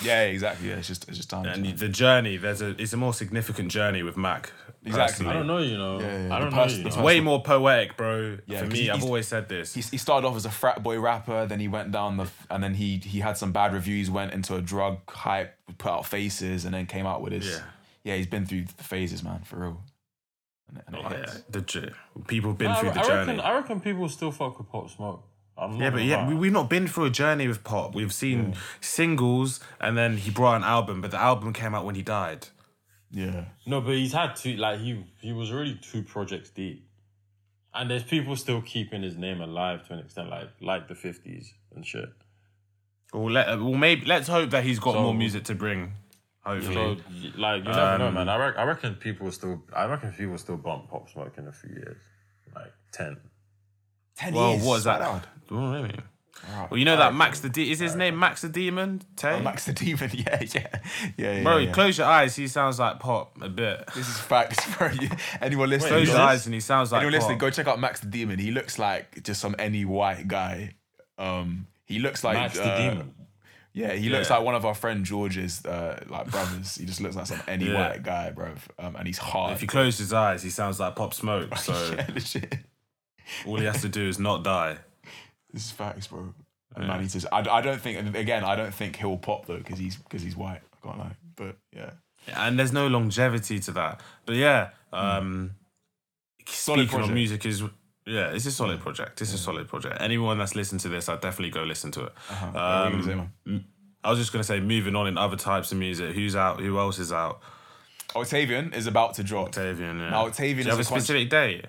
[SPEAKER 1] Yeah, exactly. Yeah, it's just it's just time.
[SPEAKER 2] And the journey, there's a, it's a more significant journey with Mac.
[SPEAKER 1] Exactly.
[SPEAKER 3] I don't know, you know.
[SPEAKER 1] Yeah, yeah,
[SPEAKER 3] I don't
[SPEAKER 1] pers-
[SPEAKER 3] know, you
[SPEAKER 1] the
[SPEAKER 3] know.
[SPEAKER 1] pers-
[SPEAKER 2] Way more poetic, bro.
[SPEAKER 1] Yeah,
[SPEAKER 2] For
[SPEAKER 1] 'cause
[SPEAKER 2] me, I've always said this.
[SPEAKER 1] he, he started off as a frat boy rapper, then he went down the, and then he he had some bad reviews, went into a drug hype, put out faces, and then came out with his.
[SPEAKER 2] Yeah.
[SPEAKER 1] Yeah, he's been through the phases, man, for real. And, it- and it
[SPEAKER 2] Oh, yeah, the j- people have been
[SPEAKER 3] I,
[SPEAKER 2] through the
[SPEAKER 3] I
[SPEAKER 2] journey.
[SPEAKER 3] reckon, I reckon people still fuck with Pop Smoke. I'm not
[SPEAKER 2] yeah, but yeah, we, we've not been through a journey with Pop. We've seen singles, and then he brought an album, but the album came out when he died.
[SPEAKER 1] Yeah,
[SPEAKER 3] No, but he's had two. Like he, he was really two projects deep, and there's people still keeping his name alive to an extent, like like the fifties and shit.
[SPEAKER 2] Well, let, well, maybe let's hope that he's got
[SPEAKER 3] So-
[SPEAKER 2] more music to bring. Hopefully,
[SPEAKER 3] So, y- like, you never know,
[SPEAKER 2] Um,
[SPEAKER 3] man. I, rec- I reckon people will still. I reckon people will still bump Pop Smoke in a few years, like ten.
[SPEAKER 1] ten
[SPEAKER 2] well,
[SPEAKER 1] years.
[SPEAKER 2] what is that?
[SPEAKER 1] Spat
[SPEAKER 2] Oh, really?
[SPEAKER 1] Alright.
[SPEAKER 2] Well, you know that Max the De- is his name Max the Demon? Tay?
[SPEAKER 1] Oh, Max the Demon. Yeah, yeah, yeah, yeah.
[SPEAKER 2] Bro,
[SPEAKER 1] yeah.
[SPEAKER 2] close your eyes. He sounds like Pop a bit.
[SPEAKER 1] This is facts, bro. Anyone listening?
[SPEAKER 2] Close
[SPEAKER 1] go-
[SPEAKER 2] your eyes and he sounds like
[SPEAKER 1] Anyone listening?
[SPEAKER 2] Pop.
[SPEAKER 1] Go check out Max the Demon. He looks like just some any white guy. Um, he looks like
[SPEAKER 3] Max the
[SPEAKER 1] uh,
[SPEAKER 3] Demon.
[SPEAKER 1] Yeah, he looks like one of our friend George's uh, like brothers. He just looks like some any
[SPEAKER 2] Yeah.
[SPEAKER 1] white guy, bro. Um, and he's hard.
[SPEAKER 2] If you close his eyes, he sounds like Pop Smoke. So
[SPEAKER 1] yeah, legit.
[SPEAKER 2] all he has to do is not die.
[SPEAKER 1] This is facts, bro. And man, he's just, I, I don't think and again. I don't think he'll pop though because he's because he's white. I can't lie, but yeah,
[SPEAKER 2] And there's no longevity to that. But yeah, um, speaking of music is yeah, it's a solid project. It's a solid project. Anyone that's listened to this, I'd definitely go listen to it.
[SPEAKER 1] Uh-huh. What were you gonna say,
[SPEAKER 2] Um. I was just gonna say, moving on in other types of music. Who's out? Who else is out?
[SPEAKER 1] Octavian is about to drop.
[SPEAKER 2] Octavian. Yeah.
[SPEAKER 1] Now, Octavian
[SPEAKER 2] Do you have a
[SPEAKER 1] a con-
[SPEAKER 2] specific date?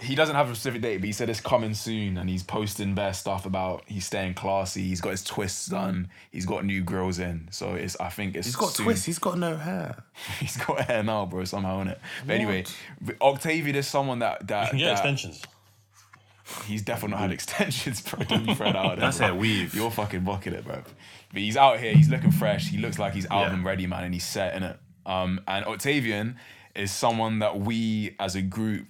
[SPEAKER 1] He doesn't have a specific date, but he said it's coming soon, and he's posting bare stuff about he's staying classy. He's got his twists done. He's got new grills in, so it's. I think it's.
[SPEAKER 2] He's got
[SPEAKER 1] soon.
[SPEAKER 2] twists. He's got no hair.
[SPEAKER 1] He's got hair now, bro. Somehow on it. But anyway, Octavian is someone that that,
[SPEAKER 3] You can get
[SPEAKER 1] that-
[SPEAKER 3] extensions.
[SPEAKER 1] He's definitely not had extensions, bro. Don't be Fred out there.
[SPEAKER 2] That's
[SPEAKER 1] bro.
[SPEAKER 2] a weave.
[SPEAKER 1] You're fucking bucking it, bro. But he's out here. He's looking fresh. He looks like he's album ready, man, and he's set in it. Um, and Octavian is someone that we as a group,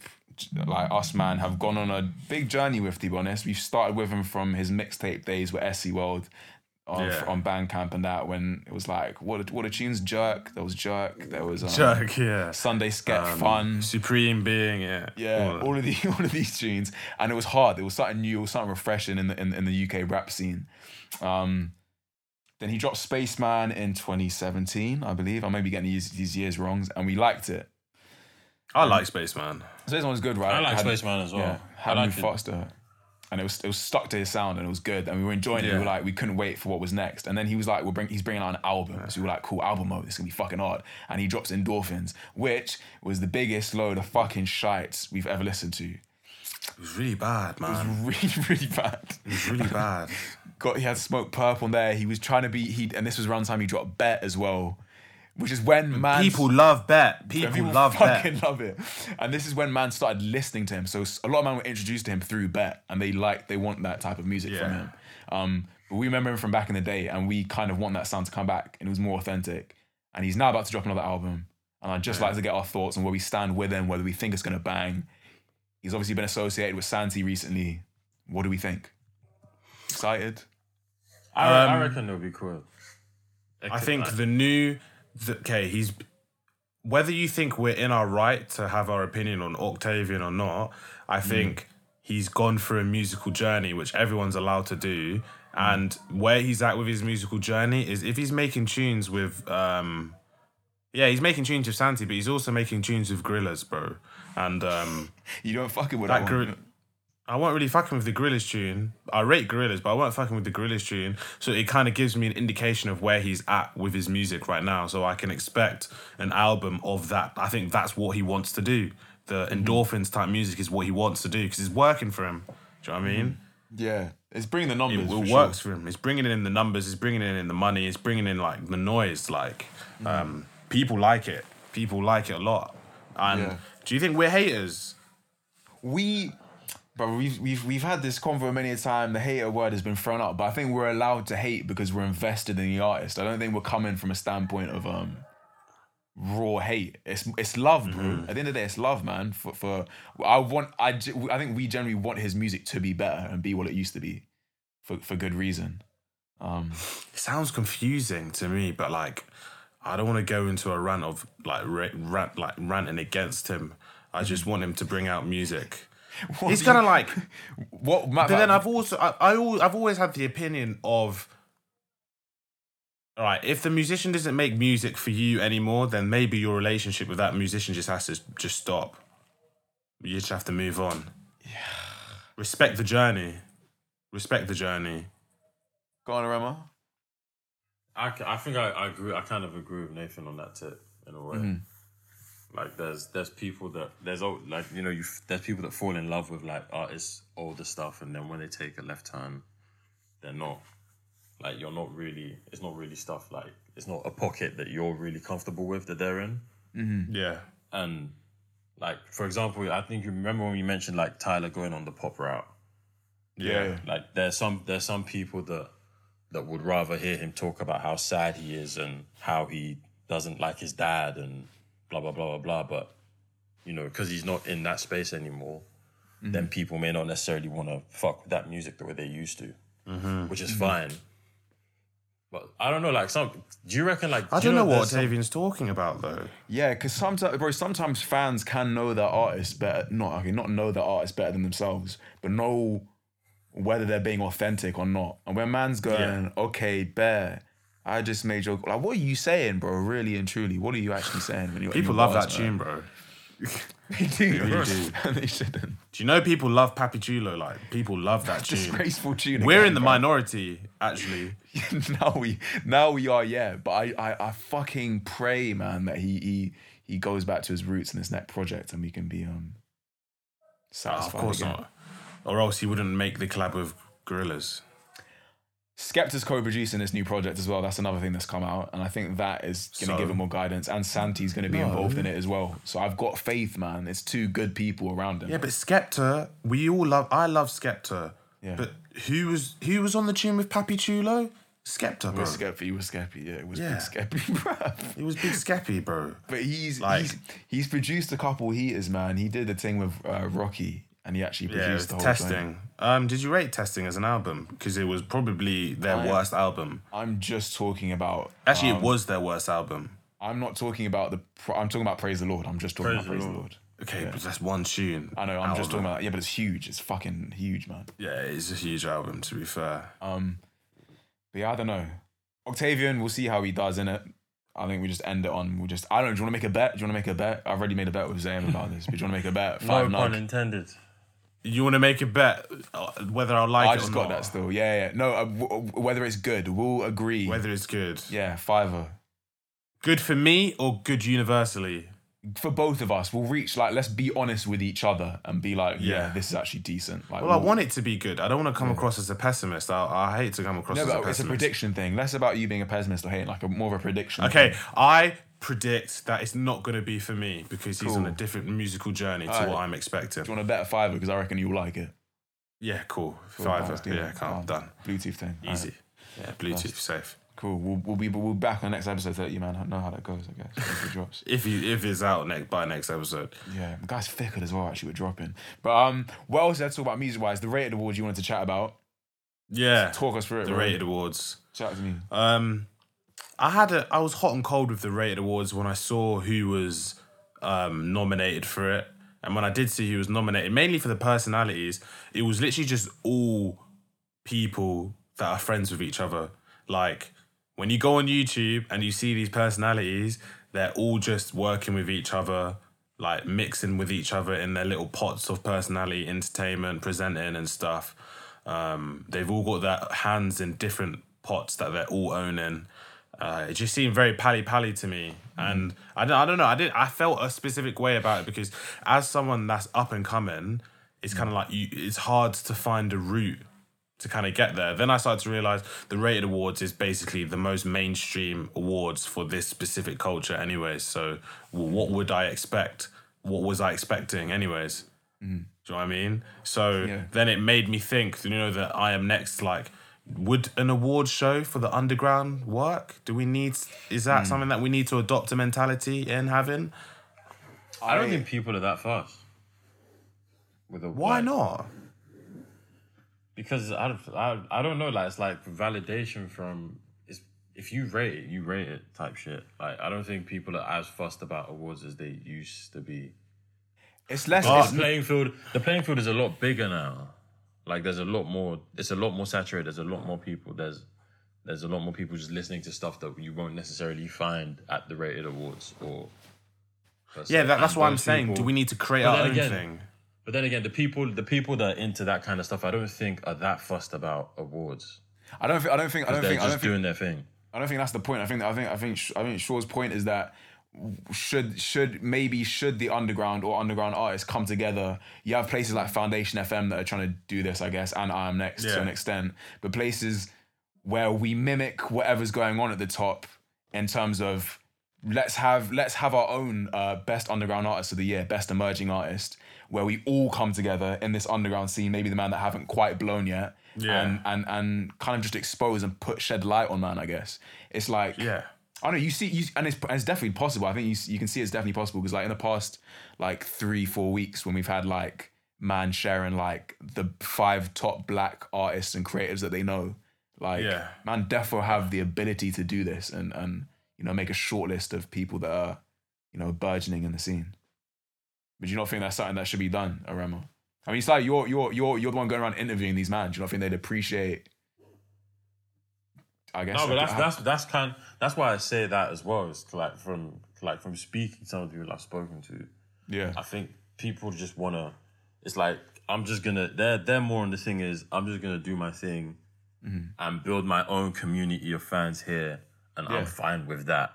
[SPEAKER 1] like us, man, have gone on a big journey with. Be we've started with him from his mixtape days with SC World. On,
[SPEAKER 2] Yeah.
[SPEAKER 1] on Bandcamp and that when it was like what are, what are tunes jerk there was jerk there was um,
[SPEAKER 2] Jerk. Yeah.
[SPEAKER 1] Sunday sketch
[SPEAKER 2] Um,
[SPEAKER 1] fun
[SPEAKER 2] Supreme being. Yeah.
[SPEAKER 1] yeah,
[SPEAKER 2] All of
[SPEAKER 1] all of these, all of these tunes, and it was hard. It was something new, it was something refreshing in the in, in the UK rap scene. Um, then he dropped Spaceman in 2017, I believe. I may be getting these, these years wrong, and we liked it.
[SPEAKER 2] I like Spaceman.
[SPEAKER 1] Spaceman was good, right?
[SPEAKER 3] I like
[SPEAKER 1] Had-
[SPEAKER 3] Spaceman as well.
[SPEAKER 1] Yeah,
[SPEAKER 3] I
[SPEAKER 1] had
[SPEAKER 3] liked
[SPEAKER 1] Move
[SPEAKER 3] it.
[SPEAKER 1] faster, and it was it was stuck to his sound, and it was good, and we were enjoying it. We
[SPEAKER 2] Yeah.
[SPEAKER 1] were like, we couldn't wait for what was next. And then he was like, we'll bring, he's bringing out an album, so we were like, cool album mode. This is gonna be fucking hard. And he drops Endorphins, which was the biggest load of fucking shites we've ever listened to.
[SPEAKER 2] It was really bad, man.
[SPEAKER 1] It was really, really bad.
[SPEAKER 2] It was really bad.
[SPEAKER 1] Got he had smoke purple on there. He was trying to be he, and this was around the time he dropped bet as well, which is when man
[SPEAKER 2] People love Bet. People,
[SPEAKER 1] people
[SPEAKER 2] love
[SPEAKER 1] fucking
[SPEAKER 2] Bet.
[SPEAKER 1] love it. And this is when man started listening to him. So a lot of men were introduced to him through bet, and they like they want that type of music from him. Um, but we remember him from back in the day, and we kind of want that sound to come back, and it was more authentic. And he's now about to drop another album, and I'd just like to get our thoughts on where we stand with him, whether we think it's gonna bang. He's obviously been associated with Santi recently. What do we think? Excited?
[SPEAKER 3] I, I
[SPEAKER 2] Um,
[SPEAKER 3] reckon it'll be cool.
[SPEAKER 2] I think the new, the, okay, he's whether you think we're in our right to have our opinion on Octavian or not, I think he's gone through a musical journey, which everyone's allowed to do. And where he's at with his musical journey is if he's making tunes with, um, yeah, he's making tunes with Santi, but he's also making tunes with Gorillaz, bro. And um,
[SPEAKER 1] You don't fucking with
[SPEAKER 2] that
[SPEAKER 1] that,
[SPEAKER 2] gorilla. I wasn't really fucking with the Gorillaz tune. I rate Gorillaz, but I wasn't fucking with the Gorillaz tune. So it kind of gives me an indication of where he's at with his music right now. So I can expect an album of that. I think that's what he wants to do. The mm-hmm. endorphins type music is what he wants to do because it's working for him. Do you know what I mean? Mm-hmm.
[SPEAKER 1] Yeah, it's bringing the numbers.
[SPEAKER 2] it
[SPEAKER 1] for sure.
[SPEAKER 2] works for him. It's bringing in the numbers. It's bringing in the money. It's bringing in like the noise. Like mm-hmm. um, people like it. People like it a lot. And
[SPEAKER 1] Yeah.
[SPEAKER 2] do you think we're haters?
[SPEAKER 1] we but we've we've we've had this convo many a time. The hater word has been thrown up, but I think we're allowed to hate because we're invested in the artist. I don't think we're coming from a standpoint of um raw hate. It's it's love, bro. At the end of the day, it's love, man. For for I want I I think we generally want his music to be better and be what it used to be, for for good reason. Um,
[SPEAKER 2] It sounds confusing to me, but like, I don't want to go into a rant of like rant like ranting against him. I just want him to bring out music.
[SPEAKER 1] what
[SPEAKER 2] It's kind of like,
[SPEAKER 1] what.
[SPEAKER 2] but then I've also I, I al- I've always had the opinion of, all right, if the musician doesn't make music for you anymore, then maybe your relationship with that musician just has to just stop. You just have to move on. Yeah. Respect the journey. Respect the journey.
[SPEAKER 1] go on, Rema.
[SPEAKER 3] I think I, I agree. I kind of agree with Nathan on that tip in a way.
[SPEAKER 1] Mm-hmm.
[SPEAKER 3] Like there's there's people that there's al- like you know you there's people that fall in love with like artists older stuff and then when they take a left turn, they're not like you're not really it's not really stuff like it's not a pocket that you're really comfortable with that they're in mm-hmm.
[SPEAKER 2] Yeah.
[SPEAKER 3] and like for example I think you remember when you mentioned like Tyler going on the pop route
[SPEAKER 2] Yeah.
[SPEAKER 3] like there's some there's some people that that would rather hear him talk about how sad he is and how he doesn't like his dad and blah blah blah blah blah. But you know, because he's not in that space anymore, then mm-hmm. people may not necessarily want to fuck with that music the way they used to, mm-hmm. which is mm-hmm. fine. But I don't know, like some. Do you reckon like
[SPEAKER 2] I
[SPEAKER 3] do you
[SPEAKER 2] don't know what
[SPEAKER 3] there's some-
[SPEAKER 2] talking about though.
[SPEAKER 1] Yeah, because sometimes, bro, sometimes fans can know their artist better. Not okay, not know their artist better than themselves, but know whether they're being authentic or not. And when man's going, okay, bear, I just made your like, what are you saying, bro? Really and truly, what are you actually saying? When you
[SPEAKER 2] People love that tune, bro.
[SPEAKER 1] They do,
[SPEAKER 2] really do.
[SPEAKER 1] and they shouldn't.
[SPEAKER 2] Do you know people love Papi Chulo? Like people love that tune.
[SPEAKER 1] Disgraceful tune.
[SPEAKER 2] We're
[SPEAKER 1] again,
[SPEAKER 2] in the
[SPEAKER 1] bro.
[SPEAKER 2] minority, actually.
[SPEAKER 1] now we now we are yeah but I, I i fucking pray man that he he he goes back to his roots in this next project and we can be um satisfied
[SPEAKER 2] of course
[SPEAKER 1] again.
[SPEAKER 2] not. Or else he wouldn't make the collab with Gorillaz.
[SPEAKER 1] Skepta's co-producing this new project as well. That's another thing that's come out, and I think that is going to
[SPEAKER 2] So?
[SPEAKER 1] give it more guidance. And Santi's going to be
[SPEAKER 2] No.
[SPEAKER 1] involved in it as well. So I've got faith, man. It's two good people around him.
[SPEAKER 2] Yeah, but Skepta, we all love. I love Skepta.
[SPEAKER 1] Yeah.
[SPEAKER 2] But who was who was on the tune with Papi Chulo? Skepta,
[SPEAKER 1] It
[SPEAKER 2] bro.
[SPEAKER 1] was Skeppy. It was Skeppy. Yeah, it was
[SPEAKER 2] Yeah.
[SPEAKER 1] big Skeppy, bruv.
[SPEAKER 2] It was Big Skeppy, bro.
[SPEAKER 1] But he's
[SPEAKER 2] Like-
[SPEAKER 1] he's he's produced a couple heaters, man. He did the thing with uh, Rocky, and he actually produced
[SPEAKER 2] was
[SPEAKER 1] the whole
[SPEAKER 2] testing.
[SPEAKER 1] thing.
[SPEAKER 2] Um, did you rate testing as an album? Because it was probably their
[SPEAKER 1] I-
[SPEAKER 2] worst album.
[SPEAKER 1] I'm just talking about.
[SPEAKER 2] Actually,
[SPEAKER 1] um,
[SPEAKER 2] it was their worst album.
[SPEAKER 1] I'm not talking about the. I'm talking about Praise the Lord. I'm just talking
[SPEAKER 3] Praise
[SPEAKER 1] about
[SPEAKER 3] the
[SPEAKER 1] Praise the
[SPEAKER 3] Lord.
[SPEAKER 1] Lord.
[SPEAKER 2] Okay, but that's one tune.
[SPEAKER 1] I know. I'm
[SPEAKER 2] out
[SPEAKER 1] just talking
[SPEAKER 2] it.
[SPEAKER 1] about. Yeah, but it's huge. It's fucking huge, man.
[SPEAKER 2] Yeah, it's a huge album. To be fair,
[SPEAKER 1] Um, but yeah, I don't know. Octavian, we'll see how he does in it. I think we just end it on. We just. I don't. know. Do you want to make a bet? Do you want to make a bet? I've already made a bet with Zayam about this. But do you want to make a bet?
[SPEAKER 3] No
[SPEAKER 1] Five
[SPEAKER 3] pun
[SPEAKER 1] nug.
[SPEAKER 3] intended.
[SPEAKER 2] You want to make a bet uh, whether I like
[SPEAKER 1] I
[SPEAKER 2] it
[SPEAKER 1] just got
[SPEAKER 2] not.
[SPEAKER 1] that still. Yeah, yeah. No, uh, w- w- whether it's good, we'll agree.
[SPEAKER 2] Whether it's good,
[SPEAKER 1] yeah, fiver
[SPEAKER 2] good for me or good universally.
[SPEAKER 1] for both of us. We'll reach like. Let's be honest with each other and be like, yeah,
[SPEAKER 2] Yeah.
[SPEAKER 1] this is actually decent. Like,
[SPEAKER 2] Well, I
[SPEAKER 1] we'll-
[SPEAKER 2] want it to be good. I don't want to come across as a pessimist. I, I hate to come across
[SPEAKER 1] No,
[SPEAKER 2] as a
[SPEAKER 1] but
[SPEAKER 2] pessimist.
[SPEAKER 1] it's a prediction thing. Less about you being a pessimist or hating, like a more of a prediction.
[SPEAKER 2] Okay,
[SPEAKER 1] thing.
[SPEAKER 2] I predict that it's not going to be for me because he's on a different musical journey to
[SPEAKER 1] Alright.
[SPEAKER 2] what I'm expecting.
[SPEAKER 1] Do you want a better fiver? Because I reckon you'll like it.
[SPEAKER 2] Yeah, cool.
[SPEAKER 1] Cool,
[SPEAKER 2] Fiver.
[SPEAKER 1] nice.
[SPEAKER 2] Yeah, calm, done.
[SPEAKER 1] Bluetooth thing.
[SPEAKER 2] Easy. Yeah, Bluetooth safe.
[SPEAKER 1] Cool. We'll, we'll be we'll be back on the next episode to let you man know how that goes. I guess if it drops.
[SPEAKER 2] If you if it's out next by next episode.
[SPEAKER 1] Yeah, the guy's thicker as well. Actually, we're dropping. But um, what else let's talk about music wise? The rated awards you wanted to chat about.
[SPEAKER 2] Yeah.
[SPEAKER 1] Talk us through it.
[SPEAKER 2] the
[SPEAKER 1] bro.
[SPEAKER 2] rated awards.
[SPEAKER 1] Chat to me.
[SPEAKER 2] Um I had a I was hot and cold with the rated awards when I saw who was um, nominated for it, and when I did see who was nominated, mainly for the personalities, it was literally just all people that are friends with each other. Like when you go on YouTube and you see these personalities, they're all just working with each other, like mixing with each other in their little pots of personality, entertainment, presenting and stuff. Um, they've all got their hands in different pots that they're all owning. Uh, it just seemed very pally pally to me, and I don't, I don't know. I did. I felt a specific way about it because as someone that's up and coming, it's kind of like you. It's hard to find a route to kind of get there. Then I started to realize the rated awards is basically the most mainstream awards for this specific culture, anyways. So, what would I expect? What was I expecting, anyways? Do you know what I mean? So
[SPEAKER 1] Yeah.
[SPEAKER 2] then it made me think. You know that I am next. Like, would an award show for the underground work? Do we need? Is that hmm. something that we need to adopt a mentality in having?
[SPEAKER 3] I don't think people are that fast. With a
[SPEAKER 2] Why
[SPEAKER 3] like-
[SPEAKER 2] not?
[SPEAKER 3] Because I, don't- I, I don't know. Like it's like validation from. It's, if you rate it, you rate it type shit. Like I don't think people are as fussed about awards as they used to be.
[SPEAKER 1] It's less.
[SPEAKER 2] Oh,
[SPEAKER 1] it's-
[SPEAKER 3] the playing field the playing field is a lot bigger now. Like there's a lot more it's a lot more saturated, there's a lot more people, there's there's a lot more people just listening to stuff that you won't necessarily find at the rated awards or.
[SPEAKER 2] Yeah, that, that's what I'm
[SPEAKER 3] those
[SPEAKER 2] saying. Do we need to create our own
[SPEAKER 3] again-
[SPEAKER 2] thing?
[SPEAKER 3] But then again, the people the people that are into that kind of stuff I don't think are that fussed about awards.
[SPEAKER 1] I don't. Think, I don't think. I don't
[SPEAKER 3] They're
[SPEAKER 1] think. I
[SPEAKER 3] just
[SPEAKER 1] don't think.
[SPEAKER 3] doing their thing.
[SPEAKER 1] I don't think that's the point. I think I think I think I think Shaw's point is that should should maybe should the underground or underground artists come together. You have places like Foundation FM that are trying to do this, I guess, and I am next to an extent. But places where we mimic whatever's going on at the top in terms of let's have let's have our own uh, best underground artist of the year, best emerging artist, where we all come together in this underground scene. Maybe the man that haven't quite blown yet,
[SPEAKER 2] Yeah.
[SPEAKER 1] and and and kind of just expose and put shed light on man. I guess it's like
[SPEAKER 2] Yeah.
[SPEAKER 1] I know. You see, you, and it's, and it's definitely possible. I think you you can see it's definitely possible because like in the past like three four weeks when we've had like man sharing like the five top black artists and creatives that they know, like
[SPEAKER 2] Yeah.
[SPEAKER 1] man defo have the ability to do this and and you know make a short list of people that are you know burgeoning in the scene. But do you not think that's something that should be done, Aremo? I mean, it's like you're you're you're you're the one going around interviewing these man. Do you not think they'd appreciate? I guess.
[SPEAKER 3] No, but that's that's that's kind. That's why I say that as well. Is like from like from speaking to some of the people I've spoken to.
[SPEAKER 1] yeah.
[SPEAKER 3] I think people just wanna. It's like I'm just gonna. They're they're more on the thing is I'm just gonna do my thing,
[SPEAKER 1] Mm-hmm.
[SPEAKER 3] and build my own community of fans here, and
[SPEAKER 1] Yeah.
[SPEAKER 3] I'm fine with that.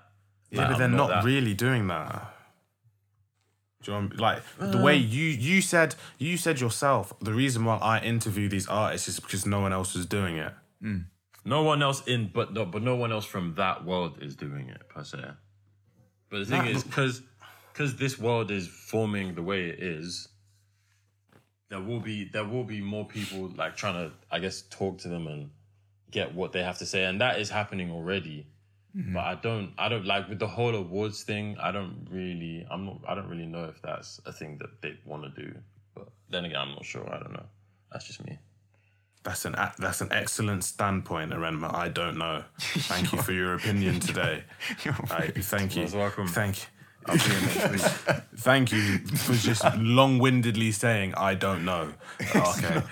[SPEAKER 2] Yeah,
[SPEAKER 3] Like,
[SPEAKER 2] but
[SPEAKER 3] I'm
[SPEAKER 2] they're not,
[SPEAKER 3] that-
[SPEAKER 2] really doing that. Do you know what I mean? like the way
[SPEAKER 3] Uh.
[SPEAKER 2] you you said you said yourself the reason why I interview these artists is because no one else was doing it.
[SPEAKER 3] No one else in, but no, but no one else from that world is doing it per se. But the thing
[SPEAKER 2] Nah,
[SPEAKER 3] is, because because this world is forming the way it is, there will be there will be more people like trying to, I guess, talk to them and get what they have to say, and that is happening already. Mm-hmm. But I don't, I don't like with the whole awards thing. I don't really, I'm not, I don't really know if that's a thing that they want to do. But then again, I'm not sure. I don't know. That's just me.
[SPEAKER 2] That's an that's an excellent standpoint, Arenma. I don't know. Thank you for your opinion today. Right, thank you.
[SPEAKER 3] You're welcome.
[SPEAKER 2] Thank you.
[SPEAKER 3] I'll be here next week.
[SPEAKER 2] Thank you for just long-windedly saying I don't know. Okay.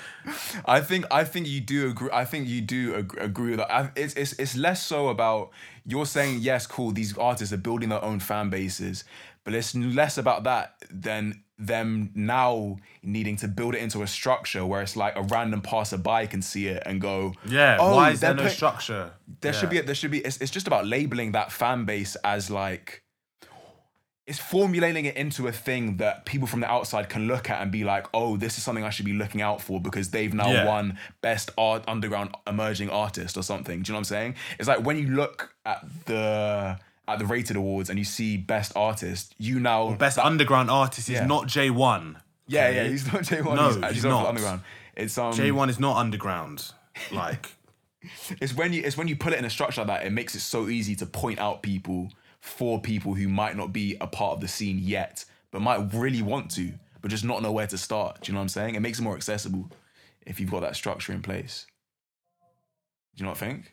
[SPEAKER 1] I think I think you do agree. I think you do ag- agree with that. I, it's it's it's less so about you're saying yes, cool. These artists are building their own fan bases, but it's less about that than them now needing to build it into a structure where it's like a random passerby can see it and go,
[SPEAKER 2] Yeah.
[SPEAKER 1] "Oh,
[SPEAKER 2] why is there no
[SPEAKER 1] put-
[SPEAKER 2] structure?
[SPEAKER 1] There should be. A, there should be. It's, it's just about labeling that fan base as like. It's formulating it into a thing that people from the outside can look at and be like, "Oh, this is something I should be looking out for because they've now
[SPEAKER 2] Yeah.
[SPEAKER 1] won best art underground emerging artist or something." Do you know what I'm saying? It's like when you look at the at the rated awards and you see best artist, you now
[SPEAKER 2] Best underground artist is
[SPEAKER 1] Yeah.
[SPEAKER 2] not J One.
[SPEAKER 1] yeah yeah he's not J one
[SPEAKER 2] No,
[SPEAKER 1] he's,
[SPEAKER 2] he's
[SPEAKER 1] not
[SPEAKER 2] not.
[SPEAKER 1] underground. It's um
[SPEAKER 2] J One is not underground. Like.
[SPEAKER 1] it's when you it's when you put it in a structure like that it makes it so easy to point out people for people who might not be a part of the scene yet but might really want to but just not know where to start do you know what i'm saying it makes it more accessible if you've got that structure in place do you not think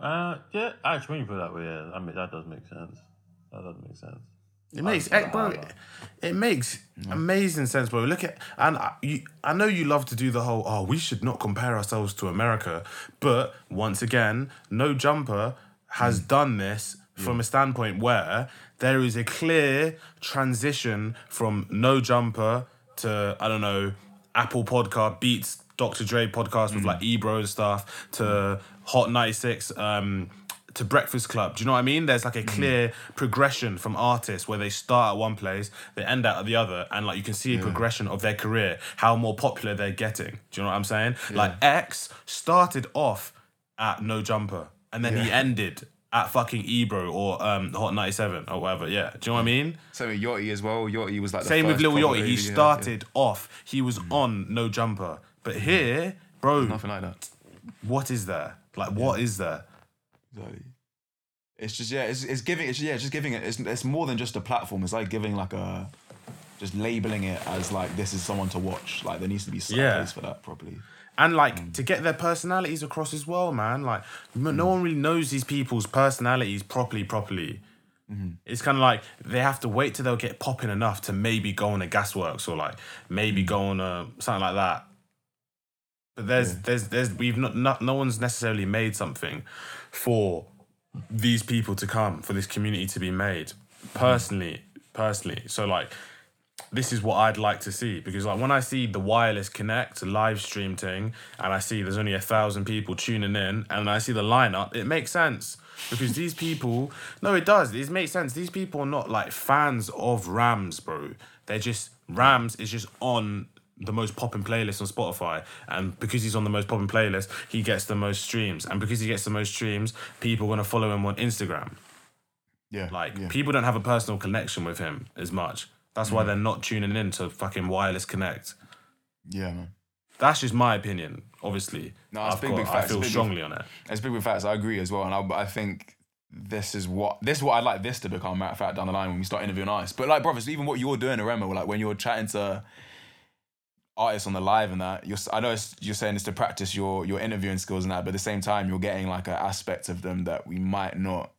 [SPEAKER 3] Uh, yeah, actually, when you put it that way, yeah, I mean that does make sense. That does make sense.
[SPEAKER 2] It makes, eh, bro. It makes amazing sense, bro. Look at and I, you, I know you love to do the whole. Oh, we should not compare ourselves to America, but once again, no jumper has done this from a standpoint where there is a clear transition from no jumper to I don't know Apple Podcast Beats Dr. Dre podcast with like Ebro and stuff to Hot 96 um to Breakfast Club. Do you know what I mean? There's like a clear progression from artists where they start at one place, they end out at the other, and like you can see a progression of their career, how more popular they're getting. Do you know what I'm saying? Like X started off at No Jumper, and then he ended at fucking Ebro or um Hot 97 or whatever. Yeah. Do you know what I mean?
[SPEAKER 1] Same with Yachty as well. Yachty was like the
[SPEAKER 2] Same with Lil Yachty. He
[SPEAKER 1] yeah,
[SPEAKER 2] started off, he was on No Jumper. But here, bro,
[SPEAKER 1] nothing like that.
[SPEAKER 2] what is there? Like, what is there?
[SPEAKER 1] Exactly. It's just yeah, it's, it's giving it's yeah, it's just giving it. It's it's more than just a platform. It's like giving like a, just labeling it as like this is someone to watch. Like there needs to be some
[SPEAKER 2] Yeah.
[SPEAKER 1] place for that properly.
[SPEAKER 2] And like mm. to get their personalities across as well, man. Like no no one really knows these people's personalities properly, properly. Mm-hmm. It's kind of like they have to wait till they'll get popping enough to maybe go on a gasworks or like maybe mm. go on a something like that. But there's there's there's we've not, not no one's necessarily made something for these people to come for this community to be made. Personally, personally, so like this is what I'd like to see because like when I see the wireless connect live stream thing and I see there's only a thousand people tuning in and I see the lineup, it makes sense because these people no it does it makes sense. These people are not like fans of Rams bro. They're just Rams is just on the most popping playlist on Spotify and because he's on the most popping playlist he gets the most streams and because he gets the most streams people are going to follow him on Instagram
[SPEAKER 1] Yeah,
[SPEAKER 2] like
[SPEAKER 1] yeah.
[SPEAKER 2] people don't have a personal connection with him as much. That's
[SPEAKER 1] Mm.
[SPEAKER 2] why they're not tuning in to fucking wireless connect.
[SPEAKER 1] yeah, man.
[SPEAKER 2] That's just my opinion. Obviously,
[SPEAKER 1] No, it's
[SPEAKER 2] I've
[SPEAKER 1] big,
[SPEAKER 2] got-
[SPEAKER 1] big
[SPEAKER 2] I feel
[SPEAKER 1] big, big-
[SPEAKER 2] strongly on it.
[SPEAKER 1] It's big with facts. I agree as well, and I, I think this is what this is what I'd like this to become. Matter of fact, down the line when we start interviewing artists, but like brothers, even what you're doing, Remo, like when you're chatting to artists on the live and that, you're s- I know it's, you're saying it's to practice your your interviewing skills and that, but at the same time, you're getting like an aspect of them that we might not.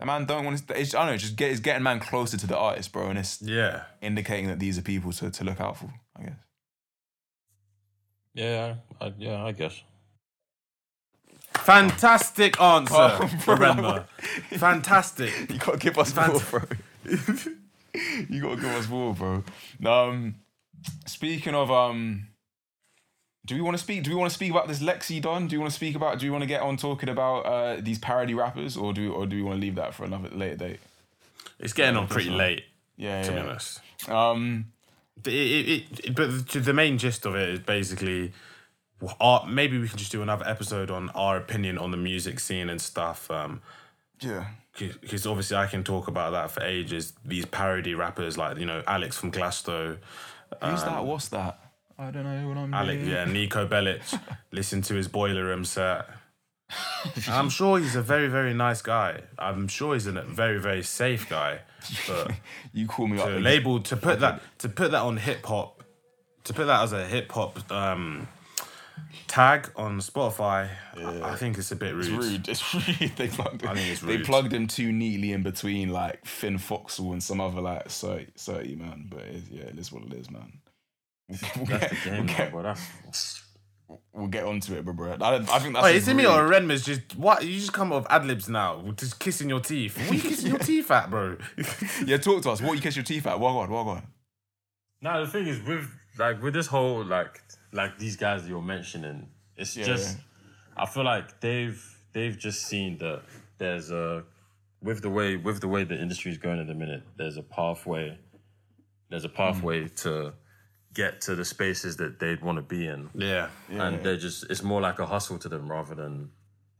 [SPEAKER 1] The man don't want to. It's, I don't know. Just get, it's getting man closer to the artist, bro, and it's
[SPEAKER 2] Yeah,
[SPEAKER 1] indicating that these are people to, to look out for. I guess.
[SPEAKER 3] Yeah, I, yeah, I guess.
[SPEAKER 2] fantastic answer,
[SPEAKER 1] Oh, bro.
[SPEAKER 2] Remember, fantastic.
[SPEAKER 1] You gotta give us
[SPEAKER 2] Fant-
[SPEAKER 1] more, bro. you gotta give us more, bro. Um, speaking of um, do we want to speak? Do we want to speak about this Lexi Don? Do you want to speak about? Do you want to get on talking about uh these parody rappers, or do or do we want to leave that for another later date?
[SPEAKER 2] It's getting on pretty late,
[SPEAKER 1] Yeah,
[SPEAKER 2] to be honest.
[SPEAKER 1] Um,
[SPEAKER 2] It, it, it, but the, the main gist of it is basically, our, maybe we can just do another episode on our opinion on the music scene and stuff. Um,
[SPEAKER 1] yeah,
[SPEAKER 2] because obviously I can talk about that for ages. These parody rappers like you know Alex from Glasto,
[SPEAKER 1] who's that? What's that? I don't know what I'm.
[SPEAKER 2] Alex, yeah, Niko Bellic. listen to his Boiler Room set. And I'm sure he's a very very nice guy. I'm sure he's a very very safe guy. But
[SPEAKER 1] You call me up.
[SPEAKER 2] to
[SPEAKER 1] again.
[SPEAKER 2] label to put that to put that on hip hop, to put that as a hip hop um, tag on Spotify, I, I think it's a bit rude.
[SPEAKER 1] It's rude. It's rude. They plugged. Him.
[SPEAKER 2] I think it's
[SPEAKER 1] They plugged him too neatly in between like Finn Foxell and some other like 30, 30 man. But it's, yeah, it is what it is, man. We'll get,
[SPEAKER 3] That's the
[SPEAKER 1] we'll, get,
[SPEAKER 3] bro. That's
[SPEAKER 1] we'll get onto it, bro. bro. I, I think that's.
[SPEAKER 2] Wait, is it me or Renma's just what? You just come up with ad libs now, just kissing your teeth. What are you kissing your teeth at, bro?
[SPEAKER 1] Yeah, talk to us. What you kiss your teeth at? Walk on, walk on.
[SPEAKER 3] No, the thing is with like with this whole like like these guys that you're mentioning, it's
[SPEAKER 1] Yeah,
[SPEAKER 3] just I feel like they've they've just seen that there's a with the way with the way the industry is going at the minute, there's a pathway there's a mm. pathway to get to the spaces that they'd want to be in.
[SPEAKER 2] Yeah, yeah
[SPEAKER 3] and they're just it's more like a hustle to them rather than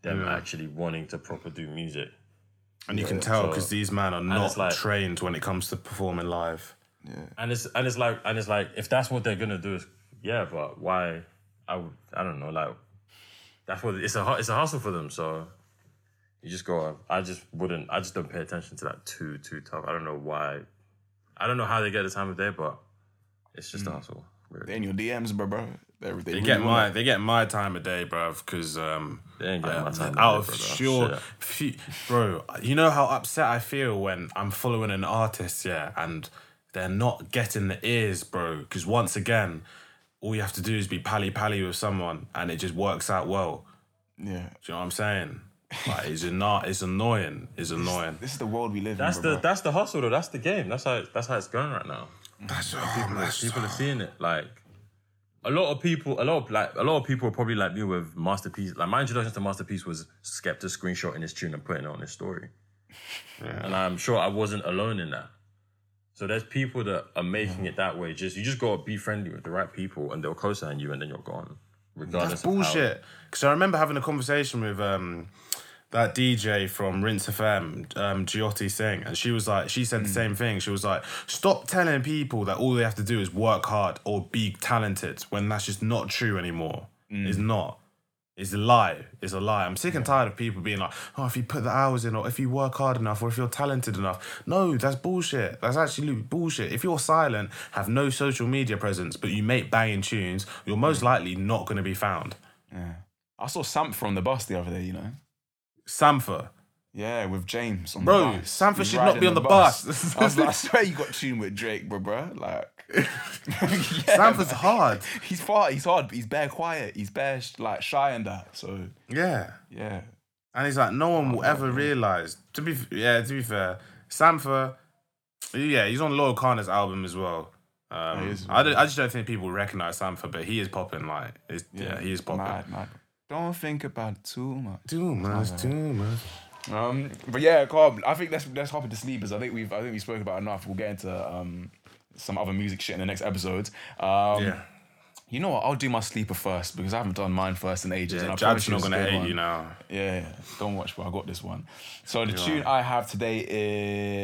[SPEAKER 3] them actually wanting to proper do music.
[SPEAKER 2] and you can tell
[SPEAKER 3] so-
[SPEAKER 2] because these men are not
[SPEAKER 3] like-
[SPEAKER 2] trained when it comes to performing live. Yeah.
[SPEAKER 3] And it's and it's like and it's like if that's what they're gonna do, is yeah, but why? I would I don't know like that's what it's a it's a hustle for them. So you just go. I just wouldn't. I just don't pay attention to that too too tough. I don't know why. I don't know how they get the time of day, but it's just a hustle.
[SPEAKER 1] They're in your DMs, bro, bro. They're, they
[SPEAKER 2] They
[SPEAKER 1] really
[SPEAKER 2] get my
[SPEAKER 1] it.
[SPEAKER 2] they get my time of day, bruv, because um,
[SPEAKER 3] They ain't getting my time of
[SPEAKER 2] out of
[SPEAKER 3] brother.
[SPEAKER 2] sure,
[SPEAKER 3] Shit.
[SPEAKER 2] fe- bro. You know how upset I feel when I'm following an artist, yeah, and they're not getting the ears, bro. Because once again, all you have to do is be pally pally with someone, and it just works out well.
[SPEAKER 1] Yeah.
[SPEAKER 2] Do you know what I'm saying? Like, it's not. It's annoying. It's annoying.
[SPEAKER 1] This is the world we live
[SPEAKER 3] That's
[SPEAKER 1] in.
[SPEAKER 3] the
[SPEAKER 1] bro, bro.
[SPEAKER 3] that's the hustle though. That's the game. That's how that's how it's going right now.
[SPEAKER 2] That's
[SPEAKER 3] People, oh, are, people are oh. seeing it. Like a lot of people, a lot of like a lot of people are probably like me with masterpiece. Like my introduction to masterpiece was Skepta screenshotting his tune and putting it on his story, and I'm sure I wasn't alone in that. So there's people that are making it that way. Just you just gotta be friendly with the right people, and they'll co-sign you, and then you're gone, regardless.
[SPEAKER 2] That's bullshit. Because I remember having a conversation with um, that DJ from Rinse FM, um, Jyoty Singh, and she was like, she said the same thing. She was like, stop telling people that all they have to do is work hard or be talented when that's just not true anymore. It's not. It's a lie. It's a lie. I'm sick and tired of people being like, oh, if you put the hours in, or if you work hard enough, or if you're talented enough. No, that's bullshit. That's actually bullshit. If you're silent, have no social media presence, but you make banging tunes, you're most likely not going to be found.
[SPEAKER 1] Yeah. I saw Samp from the bus the other day, you know?
[SPEAKER 2] Sampha.
[SPEAKER 1] Yeah, with James. On
[SPEAKER 2] Bro,
[SPEAKER 1] the bus.
[SPEAKER 2] Sampha
[SPEAKER 1] He's
[SPEAKER 2] should not be on the bus.
[SPEAKER 1] I was like, I swear you got tuned with Drake, bro, bro. Like, yeah,
[SPEAKER 2] Sampha's
[SPEAKER 1] man.
[SPEAKER 2] hard.
[SPEAKER 1] He's far, he's hard, but he's bare quiet. He's bare sh- like shy and that. So
[SPEAKER 2] Yeah.
[SPEAKER 1] yeah,
[SPEAKER 2] And he's like, no one will ever realize. To be, yeah, to be fair, Sampha, yeah, he's on Lord Kana's album as well. Um,
[SPEAKER 1] is.
[SPEAKER 2] I, I just don't think people recognize Sampha, but he is popping. Like, it's, yeah, he is popping.
[SPEAKER 1] Mad, mad. Don't think about too much.
[SPEAKER 2] Too much, too much.
[SPEAKER 1] Um, but yeah, Cobb. I think let's let's hop into sleepers. I think we've I think we spoke about enough. We'll get into um some other music shit in the next episode. Um,
[SPEAKER 2] Yeah,
[SPEAKER 1] You know what? I'll do my sleeper first because I haven't done mine first in ages. and
[SPEAKER 2] yeah
[SPEAKER 1] I
[SPEAKER 2] Jab's
[SPEAKER 1] promise
[SPEAKER 2] not gonna hate
[SPEAKER 1] one.
[SPEAKER 2] you now.
[SPEAKER 1] Yeah, yeah. don't watch, but I got this one. So the tune I have today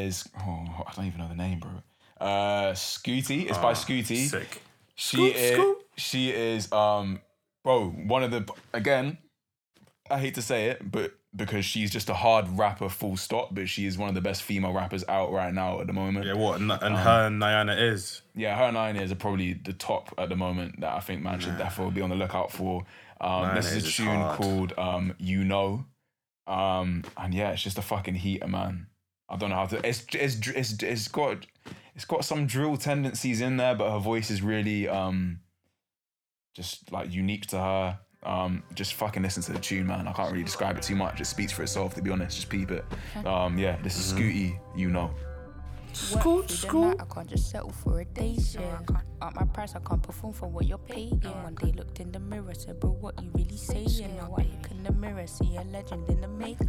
[SPEAKER 1] is oh, I don't even know the name, bro. Uh, Scooty. It's by Scooty.
[SPEAKER 2] Sick.
[SPEAKER 1] She
[SPEAKER 2] Scoot,
[SPEAKER 1] is
[SPEAKER 2] scoot.
[SPEAKER 1] she is um bro one of the again. I hate to say it, but because she's just a hard rapper, full stop. But she is one of the best female rappers out right now at the moment.
[SPEAKER 2] Yeah, what? And,
[SPEAKER 1] Um,
[SPEAKER 2] her and Nyana is.
[SPEAKER 1] Yeah, her and Nine Ears are probably the top at the moment that I think man should definitely be on the lookout for. Um, this is a tune
[SPEAKER 2] hard.
[SPEAKER 1] called um, You Know. Um, and yeah, it's just a fucking heater, man. I don't know how to. It's it's it's it's got it's got some drill tendencies in there, but her voice is really um just like unique to her. Um, just fucking listen to the tune, man. I can't really describe it too much. It speaks for itself, to be honest. Just peep it. Um, yeah, this is Scooty. You know.
[SPEAKER 4] Scoot, scoot. I can't just settle for a day share. Up my price, I can't perform for what you're paying. One day looked in the mirror, said, bro, what you really saying? Now I look in the mirror, see a legend in the making.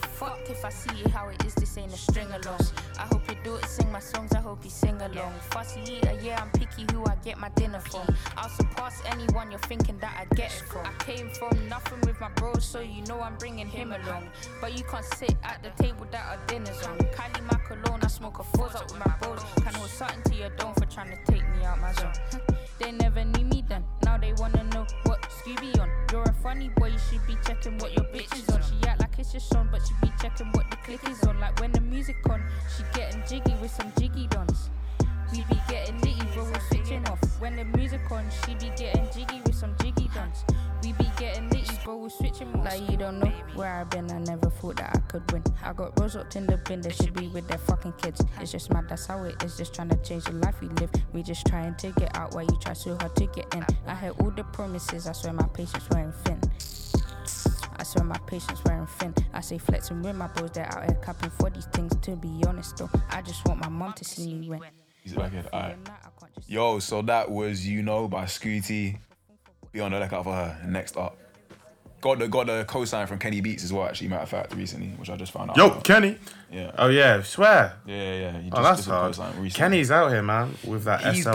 [SPEAKER 4] fucked if I see how it is. This ain't a string along. I hope you do it, sing my songs. I hope you sing along. Fussy eater, yeah, I'm picky who I get my dinner from. I'll surpass anyone you're thinking that I get from. I came from nothing with my bro, so you know I'm bringing him along. But you can't sit at the table that our dinner's on. Kylie my I smoke a fours up with my bros. Can hold something to your dome for trying to take me out my zone. they never knew me then, now they wanna know what Scooby on. You're a funny boy, you should be checking what your bitch is on. She act like it's your song, but she be checking what the click is on. Like when the music on, she getting jiggy with some jiggy dons. We be getting litty, but we're switching off. When the music on, she be getting jiggy with some jiggy dons. We be getting litty, but we're switching off. Like you don't know where I've been, I never thought that I could win. I got rose up in the bin, they should be with their fucking kids. It's just mad, that's how it is. Just trying to change the life we live. We just trying to get out while you try so hard to get in. I heard all the promises, I swear my patience wearing thin. I swear my patience wearing thin. I say flexing with my bros, they're out here capping for these things. To be honest though, I just want my mom to see me win.
[SPEAKER 1] Is it back here? Alright.
[SPEAKER 4] I can't just
[SPEAKER 1] Yo, so that was You Know by Scooty. Be on the lookout for her. Next up. got the got the co-sign from Kenny Beats as well. Actually, matter of fact, recently, which I just found out.
[SPEAKER 2] Yo,
[SPEAKER 1] about.
[SPEAKER 2] Kenny.
[SPEAKER 1] Yeah.
[SPEAKER 2] Oh yeah, swear.
[SPEAKER 1] Yeah, yeah, yeah. He just,
[SPEAKER 2] Oh, that's hard.
[SPEAKER 1] recently.
[SPEAKER 2] Kenny's out here, man, with that
[SPEAKER 1] He's
[SPEAKER 2] SL.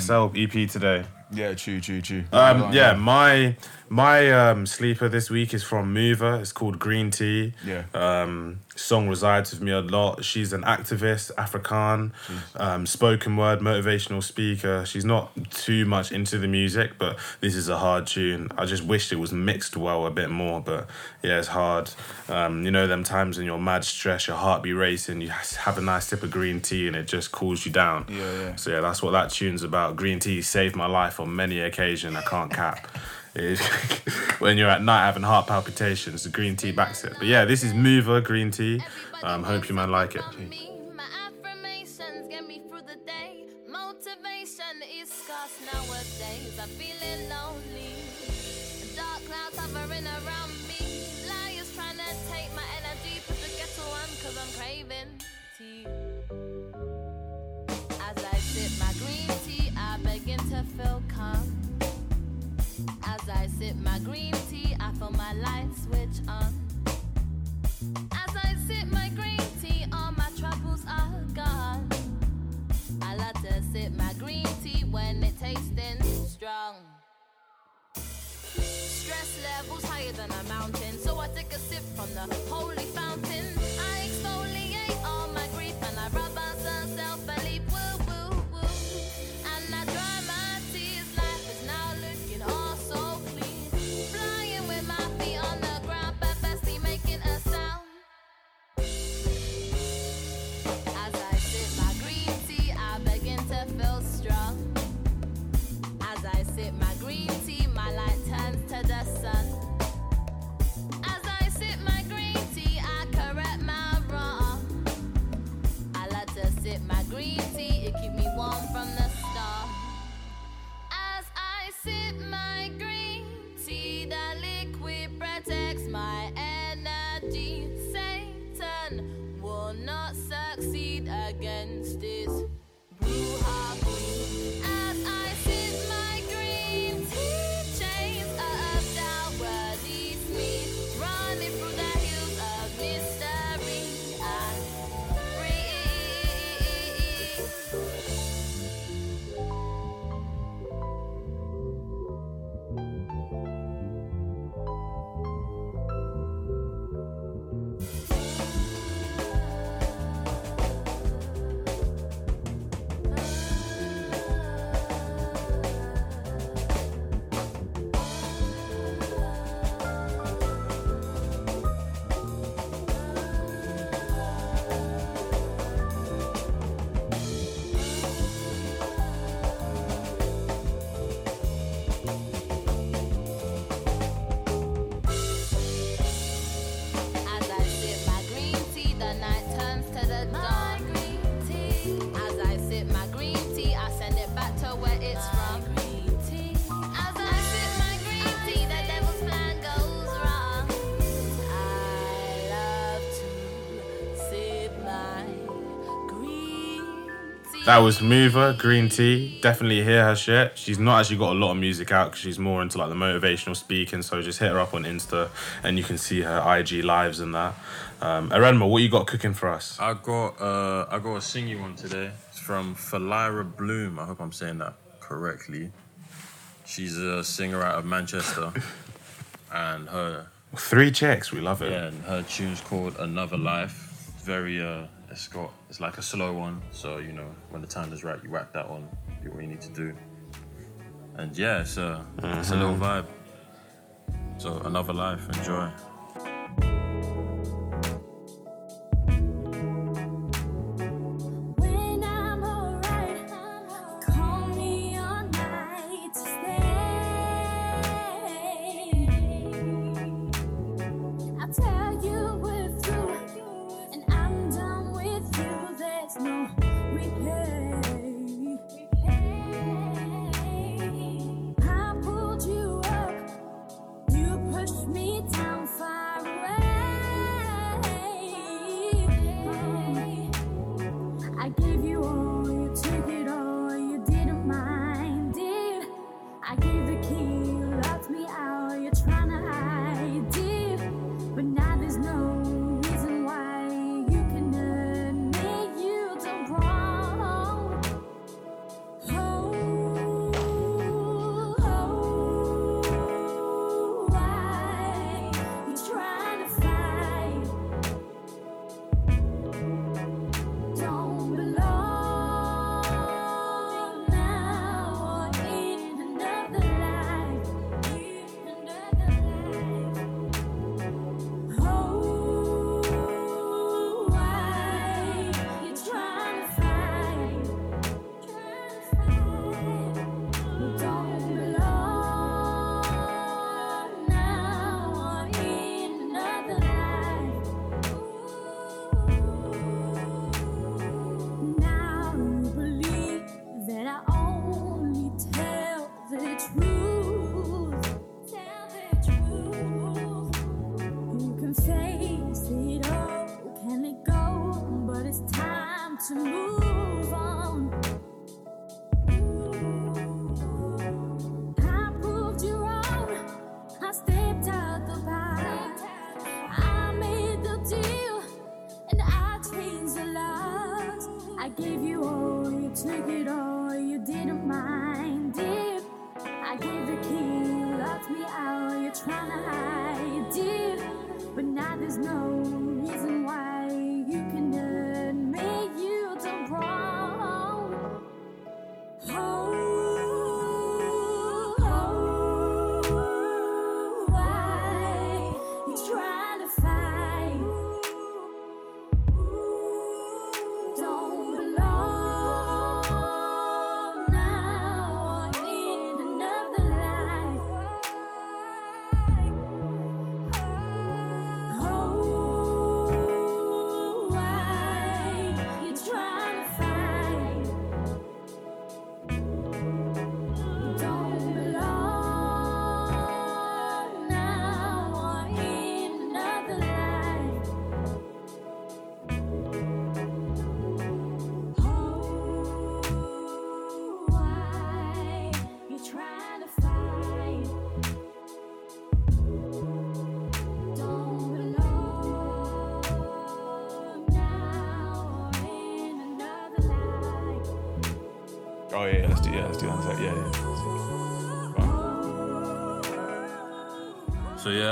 [SPEAKER 2] SL EP today.
[SPEAKER 1] Yeah, true, true, true.
[SPEAKER 2] Um, yeah, my my um, sleeper this week is from Mover. It's called Green Tea.
[SPEAKER 1] Yeah.
[SPEAKER 2] Um, song resides with me a lot. She's an activist, African, um, spoken word, motivational speaker. She's not too much into the music, but this is a hard tune. I just wished it was mixed well a bit more, but yeah, it's hard. Um, you know, them times when you're mad stressed, your heart be racing, you have a nice sip of green tea and it just cools you down.
[SPEAKER 1] Yeah, yeah.
[SPEAKER 2] So yeah, that's what that tune's about. Green tea saved my life on many occasions. I can't cap. When you're at night having heart palpitations, the green tea backs it. But yeah, this is Mover Green Tea. Um, hope you man like it.
[SPEAKER 5] My affirmations get me through the day. Motivation is scarce nowadays. I'm feeling lonely. Dark clouds hovering around me. Liars trying to take my energy. Put the ghetto on cause I'm craving tea. Sip my green tea, I feel my light switch on. As I sip my green tea, all my troubles are gone. I like to sip my green tea when it tasting strong. Stress levels higher than a mountain, so I take a sip from the holy fountain. I
[SPEAKER 2] That was Mover Green Tea. Definitely hear her shit. She's not actually got a lot of music out because she's more into like the motivational speaking. So just hit her up on Insta and you can see her IG lives and that. Um, Arenma, what you got cooking for us?
[SPEAKER 3] I got uh I got a singy one today. It's from Falira Bloom. I hope I'm saying that correctly. She's a singer out of Manchester. and her
[SPEAKER 2] Three chicks, we love it.
[SPEAKER 3] yeah, and her tune's called Another Life. Very uh it's got it's like a slow one, so you know when the time is right you whack that on, do what you need to do. And yeah, it's a it's a little mm-hmm. vibe. So another life, enjoy.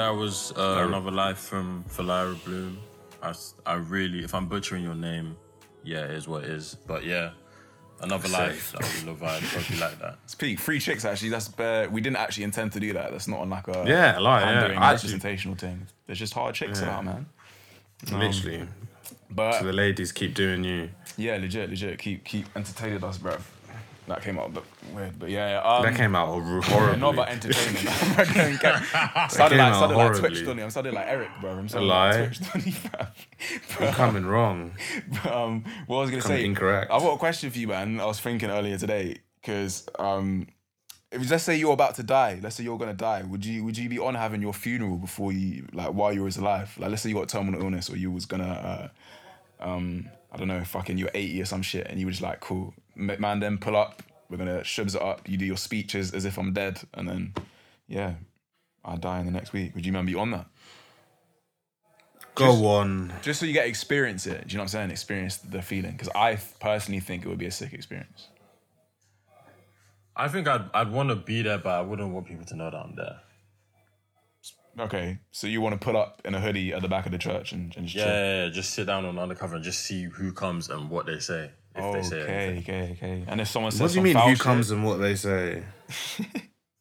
[SPEAKER 5] I
[SPEAKER 3] was uh, another life from Falara Bloom. I really, if I'm butchering your name, yeah, it is what it is. But yeah, another life. That little vibe. Hope you like that.
[SPEAKER 1] Speak free chicks. Actually, that's bare. We didn't actually intend to do that. That's not on like a
[SPEAKER 2] Yeah, like, yeah. I actually-
[SPEAKER 1] representational thing. There's just hard chicks
[SPEAKER 2] Yeah.
[SPEAKER 1] out, man.
[SPEAKER 2] Literally.
[SPEAKER 1] But
[SPEAKER 2] So the ladies keep doing you.
[SPEAKER 1] yeah, legit, legit. Keep keep entertaining us, bruv. That came out a bit weird, but yeah. Um,
[SPEAKER 2] That came out hor- horribly.
[SPEAKER 1] not about entertainment. I don't get- sounded
[SPEAKER 2] came
[SPEAKER 1] like, sounded like Twitch. Donny. I'm sounding like Eric, bro. I'm sounding like Twitch, Donny, fam.
[SPEAKER 2] I'm coming wrong.
[SPEAKER 1] um, what I was gonna
[SPEAKER 2] Coming
[SPEAKER 1] say,
[SPEAKER 2] incorrect.
[SPEAKER 1] I've got a question for you, man. I was thinking earlier today because um, if let's say you're about to die, let's say you're gonna die, would you would you be on having your funeral before you like while you was alive? Like let's say you got terminal illness or you was gonna, uh, um, I don't know, fucking you're 80 or some shit, and you were just like, cool, M- man, then pull up. We're gonna shubs it up. You do your speeches as if I'm dead, and then yeah, I die in the next week. Would you man be on that?
[SPEAKER 2] Go on.
[SPEAKER 1] Just so you get experience it. Do you know what I'm saying? Experience the feeling. Because I personally think it would be a sick experience.
[SPEAKER 3] I think I'd I'd want to be there, but I wouldn't want people to know that I'm there.
[SPEAKER 1] Okay, so you want to put up in a hoodie at the back of the church and, and just
[SPEAKER 3] Yeah,
[SPEAKER 1] chill?
[SPEAKER 3] yeah, yeah, just sit down on undercover and just see who comes and what they say. If they say
[SPEAKER 1] Okay,
[SPEAKER 3] anything.
[SPEAKER 1] okay, okay. And if someone says
[SPEAKER 2] What do you mean who
[SPEAKER 1] shit-
[SPEAKER 2] comes and what they say?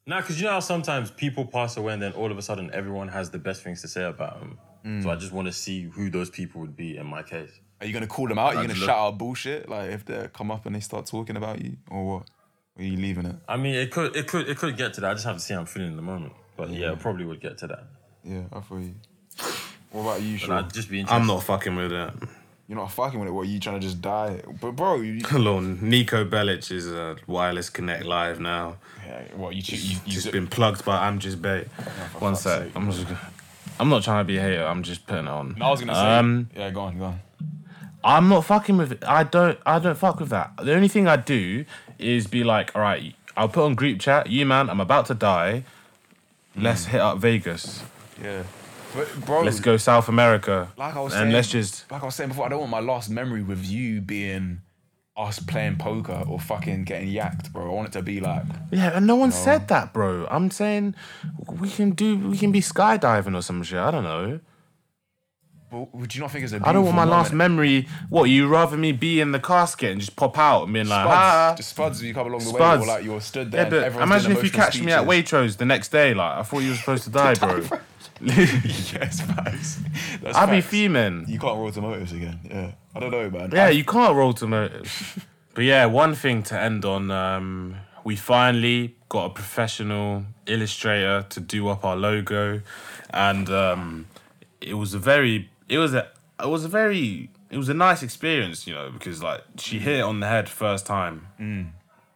[SPEAKER 3] Nah, because you know how sometimes people pass away and then all of a sudden everyone has the best things to say about them.
[SPEAKER 1] Mm.
[SPEAKER 3] So I just want to see who those people would be in my case.
[SPEAKER 1] Are you gonna call them out? Are you gonna
[SPEAKER 3] look-
[SPEAKER 1] shout out bullshit? Like if they come up and they start talking about you, or what? Or are you leaving it?
[SPEAKER 3] I mean, it could, it could, it could get to that. I just have to see how I'm feeling in the moment. But yeah, it probably would get to that.
[SPEAKER 1] Yeah, I feel you. What about you,
[SPEAKER 3] But
[SPEAKER 1] Sean?
[SPEAKER 3] I'd just be interested.
[SPEAKER 2] I'm not fucking with it.
[SPEAKER 1] You're not fucking with it. What? Are you trying to just die? But bro, you,
[SPEAKER 2] Hello, Niko Bellic is a wireless connect live now.
[SPEAKER 1] yeah, what you you, you,
[SPEAKER 2] Just been plugged by Amjis Bay. One
[SPEAKER 1] fuck's
[SPEAKER 2] sec.
[SPEAKER 1] sake.
[SPEAKER 2] I'm just. I'm not trying to be a hater. I'm just putting it on.
[SPEAKER 1] No, I was gonna say.
[SPEAKER 2] Um,
[SPEAKER 1] yeah, go on, go on.
[SPEAKER 2] I'm not fucking with it. I don't. I don't fuck with that. The only thing I do is be like, all right, I'll put on group chat. You man, I'm about to die. Let's hit up Vegas.
[SPEAKER 1] Yeah, but bro,
[SPEAKER 2] Let's go South America.
[SPEAKER 1] Like I was
[SPEAKER 2] and
[SPEAKER 1] saying,
[SPEAKER 2] let's just.
[SPEAKER 1] like I was saying before, I don't want my last memory with you being us playing poker or fucking getting yacked, bro. I want it to be like,
[SPEAKER 2] Yeah, and no one said that, bro. I'm saying we can do. We can be skydiving or some shit. I don't know.
[SPEAKER 1] well, would you not think it's a
[SPEAKER 2] I don't want my
[SPEAKER 1] beautiful
[SPEAKER 2] last memory. What you rather me be in the casket and just pop out and being like,
[SPEAKER 1] Spuds,
[SPEAKER 2] ah.
[SPEAKER 1] just spuds as you come along the way, or like you're stood there.
[SPEAKER 2] Yeah, but imagine if you catch me at. Waitrose the next day. Like I thought you were supposed to die, bro.
[SPEAKER 1] yes, facts. That's
[SPEAKER 2] I'd be
[SPEAKER 1] facts.
[SPEAKER 2] fuming.
[SPEAKER 1] You can't roll to motives again. Yeah, I don't know, man.
[SPEAKER 2] Yeah,
[SPEAKER 1] I-
[SPEAKER 2] you can't roll to motives. but yeah, one thing to end on. Um, we finally got a professional illustrator to do up our logo, and um, it was a very, it was a, it was a very, it was a nice experience, you know, because like she hit it on the head first time,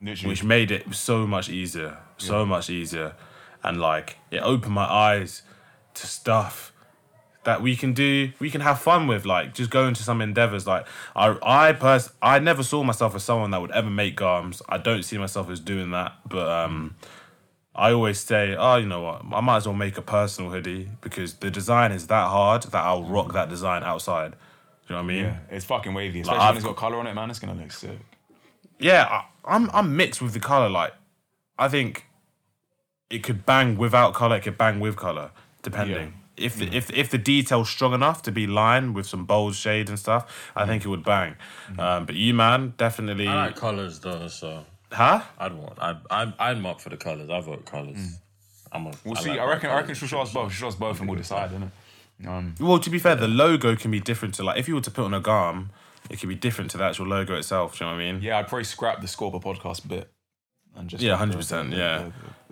[SPEAKER 1] literally.
[SPEAKER 2] which made it so much easier, so much easier, and like it opened my eyes to stuff that we can do we can have fun with like just go into some endeavors like i i pers- i never saw myself as someone that would ever make garms i don't see myself as doing that but um i always say oh you know what i might as well make a personal hoodie because the design is that hard that i'll rock that design outside you know what i mean
[SPEAKER 1] yeah, it's fucking wavy, especially
[SPEAKER 2] I've
[SPEAKER 1] when it's got color on it, man. It's gonna look sick.
[SPEAKER 2] yeah, I, I'm I'm mixed with the color. Like, I think it could bang without color. It could bang with color, depending. If the, if if the detail's strong enough to be lined with some bold shade and stuff, I think it would bang. Um, but you, man, definitely,
[SPEAKER 3] I like colors though, so
[SPEAKER 2] huh?
[SPEAKER 3] I'd want. I'd, I'm I'd mark for the colors. I vote colors. I'm a,
[SPEAKER 1] We'll
[SPEAKER 3] I
[SPEAKER 1] see.
[SPEAKER 3] like
[SPEAKER 1] I reckon. I reckon she'll show us both. She'll show us both, and we'll decide, innit? Um,
[SPEAKER 2] Well, to be fair, the logo can be different to like if you were to put on a garm, it could be different to the actual logo itself. Do you know what I mean?
[SPEAKER 1] yeah, I'd probably scrap the Scorpa podcast bit and just
[SPEAKER 2] Yeah, 100%,
[SPEAKER 1] the-
[SPEAKER 2] yeah.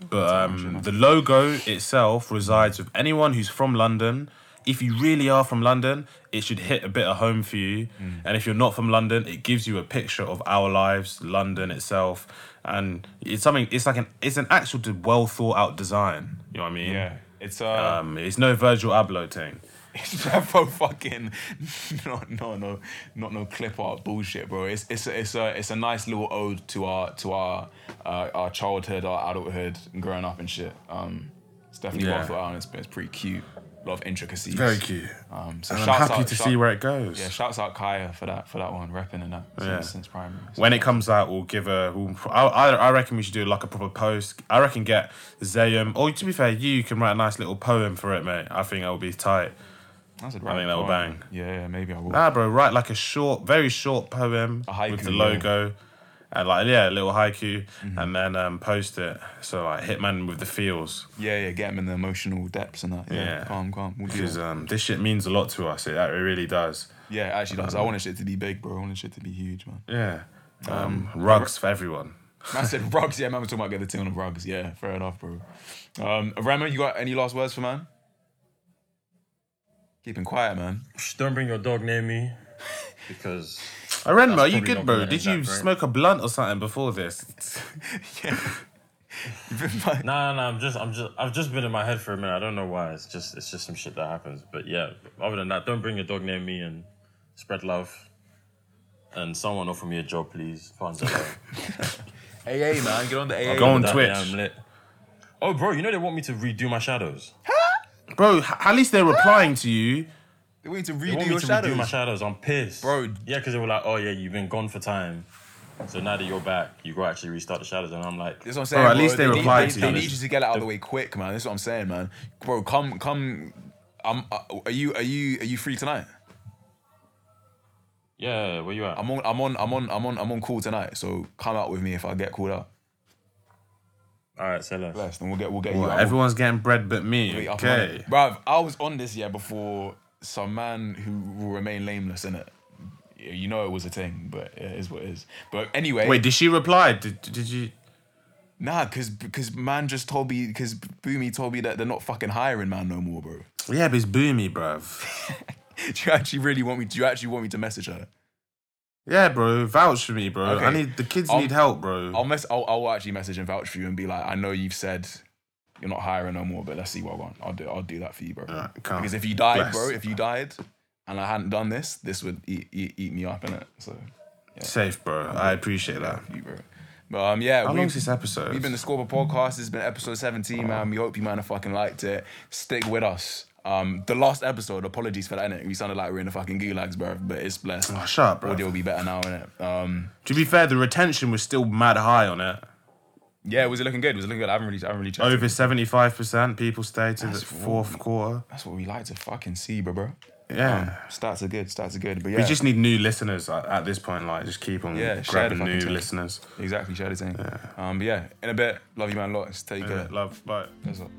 [SPEAKER 2] But
[SPEAKER 1] the-
[SPEAKER 2] um, the logo itself resides with anyone who's from London. If you really are from London, it should hit a bit of home for you.
[SPEAKER 1] Mm.
[SPEAKER 2] And if you're not from London, it gives you a picture of our lives, London itself, and it's something. It's like an it's an actual well thought out design. You know what I mean?
[SPEAKER 1] yeah, it's uh,
[SPEAKER 2] Um, it's no Virgil Abloh thing.
[SPEAKER 1] It's Bravo fucking no no no not no clip art bullshit, bro. It's it's a, it's a it's a nice little ode to our to our uh, our childhood, our adulthood, and growing up and shit. Um, it's definitely
[SPEAKER 2] Yeah.
[SPEAKER 1] well thought out and it's, it's pretty cute. a lot of intricacies.
[SPEAKER 2] Very cute.
[SPEAKER 1] Um, so
[SPEAKER 2] And I'm happy
[SPEAKER 1] out,
[SPEAKER 2] to
[SPEAKER 1] shout-
[SPEAKER 2] see where it goes.
[SPEAKER 1] Yeah, shouts out Kaya for that for that one, repping and that since,
[SPEAKER 2] Yeah.
[SPEAKER 1] since primary. So-
[SPEAKER 2] When it comes out, we'll give a. We'll, I, I I reckon we should do like a proper post. I reckon get Zayum. Or to be fair, you can write a nice little poem for it, mate. I think that will be tight.
[SPEAKER 1] That's a
[SPEAKER 2] I think that will bang.
[SPEAKER 1] Yeah, yeah, maybe I will.
[SPEAKER 2] Nah, bro, write like a short, very short poem
[SPEAKER 1] haiku,
[SPEAKER 2] with the
[SPEAKER 1] yeah.
[SPEAKER 2] logo. And like yeah, a little haiku,
[SPEAKER 1] Mm-hmm.
[SPEAKER 2] and then um, post it. So like Hitman with the feels,
[SPEAKER 1] Yeah, yeah, get him in the emotional depths and that. Yeah,
[SPEAKER 2] Yeah.
[SPEAKER 1] calm, calm. We'll
[SPEAKER 2] because um, this shit means a lot to us. It, it really does.
[SPEAKER 1] Yeah, it actually does. I want shit to be big, bro. I want shit to be huge, man.
[SPEAKER 2] Yeah, um, rugs for everyone.
[SPEAKER 1] I said rugs. Yeah, man, we're talking about get the thing on the rugs. Yeah, fair enough, bro. Um, Rama, you got any last words for man? Keeping quiet, man.
[SPEAKER 3] Shh, Don't bring your dog near me because
[SPEAKER 2] Arenma, are you good, bro? Did you smoke a blunt or something before this?
[SPEAKER 1] yeah. You've been.
[SPEAKER 3] Nah, nah, I'm just, I'm just, I've just been in my head for a minute. I don't know why. It's just, it's just some shit that happens. But yeah, other than that, don't bring your dog near me and spread love. And someone offer me a job, please. Funds are low.
[SPEAKER 1] AA, man. Get on the AA.
[SPEAKER 2] Go on
[SPEAKER 3] That,
[SPEAKER 2] Twitch.
[SPEAKER 3] yeah, Oh, bro, you know they want me to redo my shadows.
[SPEAKER 2] Bro, h- at least they're replying to you.
[SPEAKER 1] They want you to
[SPEAKER 3] They
[SPEAKER 1] redo
[SPEAKER 3] want me
[SPEAKER 1] your
[SPEAKER 3] to
[SPEAKER 1] shadows.
[SPEAKER 3] redo my shadows. I'm pissed,
[SPEAKER 1] Bro.
[SPEAKER 3] Yeah, because they were like, "Oh yeah, you've been gone for time, so now that you're back, you go actually restart the shadows." And I'm like,
[SPEAKER 1] That's what I'm saying.
[SPEAKER 2] Bro, at
[SPEAKER 1] bro.
[SPEAKER 2] least they
[SPEAKER 1] need-
[SPEAKER 2] replied
[SPEAKER 1] they,
[SPEAKER 2] to
[SPEAKER 1] they
[SPEAKER 2] you.
[SPEAKER 1] need you to get it out of the way quick, man. This is what I'm saying, man. Bro, come, come. I'm. Uh, are you? Are you? Are you free tonight?
[SPEAKER 3] "Yeah, where you at?"
[SPEAKER 1] I'm on. I'm on. I'm on. I'm on. I'm on call tonight. So come out with me if I get called out.
[SPEAKER 3] All right, say less.
[SPEAKER 1] Blessed, and we'll get. We'll get you.
[SPEAKER 2] Well,
[SPEAKER 1] out.
[SPEAKER 2] everyone's getting bread but me.
[SPEAKER 1] get you up and
[SPEAKER 2] Okay.
[SPEAKER 1] running. Bruv, I was on this yeah before some man who will remain nameless in it. You know it was a thing, but it is what it is. But anyway,
[SPEAKER 2] Wait, did she reply? Did, did you?
[SPEAKER 1] nah, because because man just told me because Boomy told me that they're not fucking hiring man no more, bro.
[SPEAKER 2] Yeah, but it's boomy, bruv.
[SPEAKER 1] Do you actually really want me? Do you actually want me to message her?
[SPEAKER 2] Yeah, bro. Vouch for me, bro.
[SPEAKER 1] Okay.
[SPEAKER 2] I need the kids
[SPEAKER 1] I'll-
[SPEAKER 2] need help, bro.
[SPEAKER 1] I'll mess. I'll, I'll actually message and vouch for you and be like, I know you've said you're not hiring no more, but let's see what I want. I'll do. I'll do that for you, bro. Because if you died,
[SPEAKER 2] Bless.
[SPEAKER 1] bro, if you died, and I hadn't done this, this would eat eat, eat me up in it. So
[SPEAKER 2] Safe, bro. I appreciate that.
[SPEAKER 1] you, bro. But um, yeah,
[SPEAKER 2] How long's this episode?
[SPEAKER 1] We've been the Scorper Podcast. It's been episode 17, man. We hope you man have fucking liked it. Stick with us. Um, the last episode, apologies for that, innit? We sounded like we're in the fucking gulags, bro. But it's blessed.
[SPEAKER 2] Oh, shut up, bro.
[SPEAKER 1] Audio will be better now, innit? Um,
[SPEAKER 2] To be fair, the retention was still mad high on it.
[SPEAKER 1] yeah, was it looking good? Was it looking good? I haven't really, I haven't really checked.
[SPEAKER 2] Over seventy five percent people stayed to the fourth quarter.
[SPEAKER 1] That's what we like to fucking see, bro, bro.
[SPEAKER 2] Yeah.
[SPEAKER 1] Stats are good. Stats are good. But yeah,
[SPEAKER 2] We just need new listeners at, at this point. Like, just keep on
[SPEAKER 1] Yeah,
[SPEAKER 2] grabbing new
[SPEAKER 1] thing.
[SPEAKER 2] listeners.
[SPEAKER 1] exactly share the thing. Um, but yeah, in a bit, love you, man. Lots. Take care.
[SPEAKER 2] Love, bye.
[SPEAKER 1] That's all.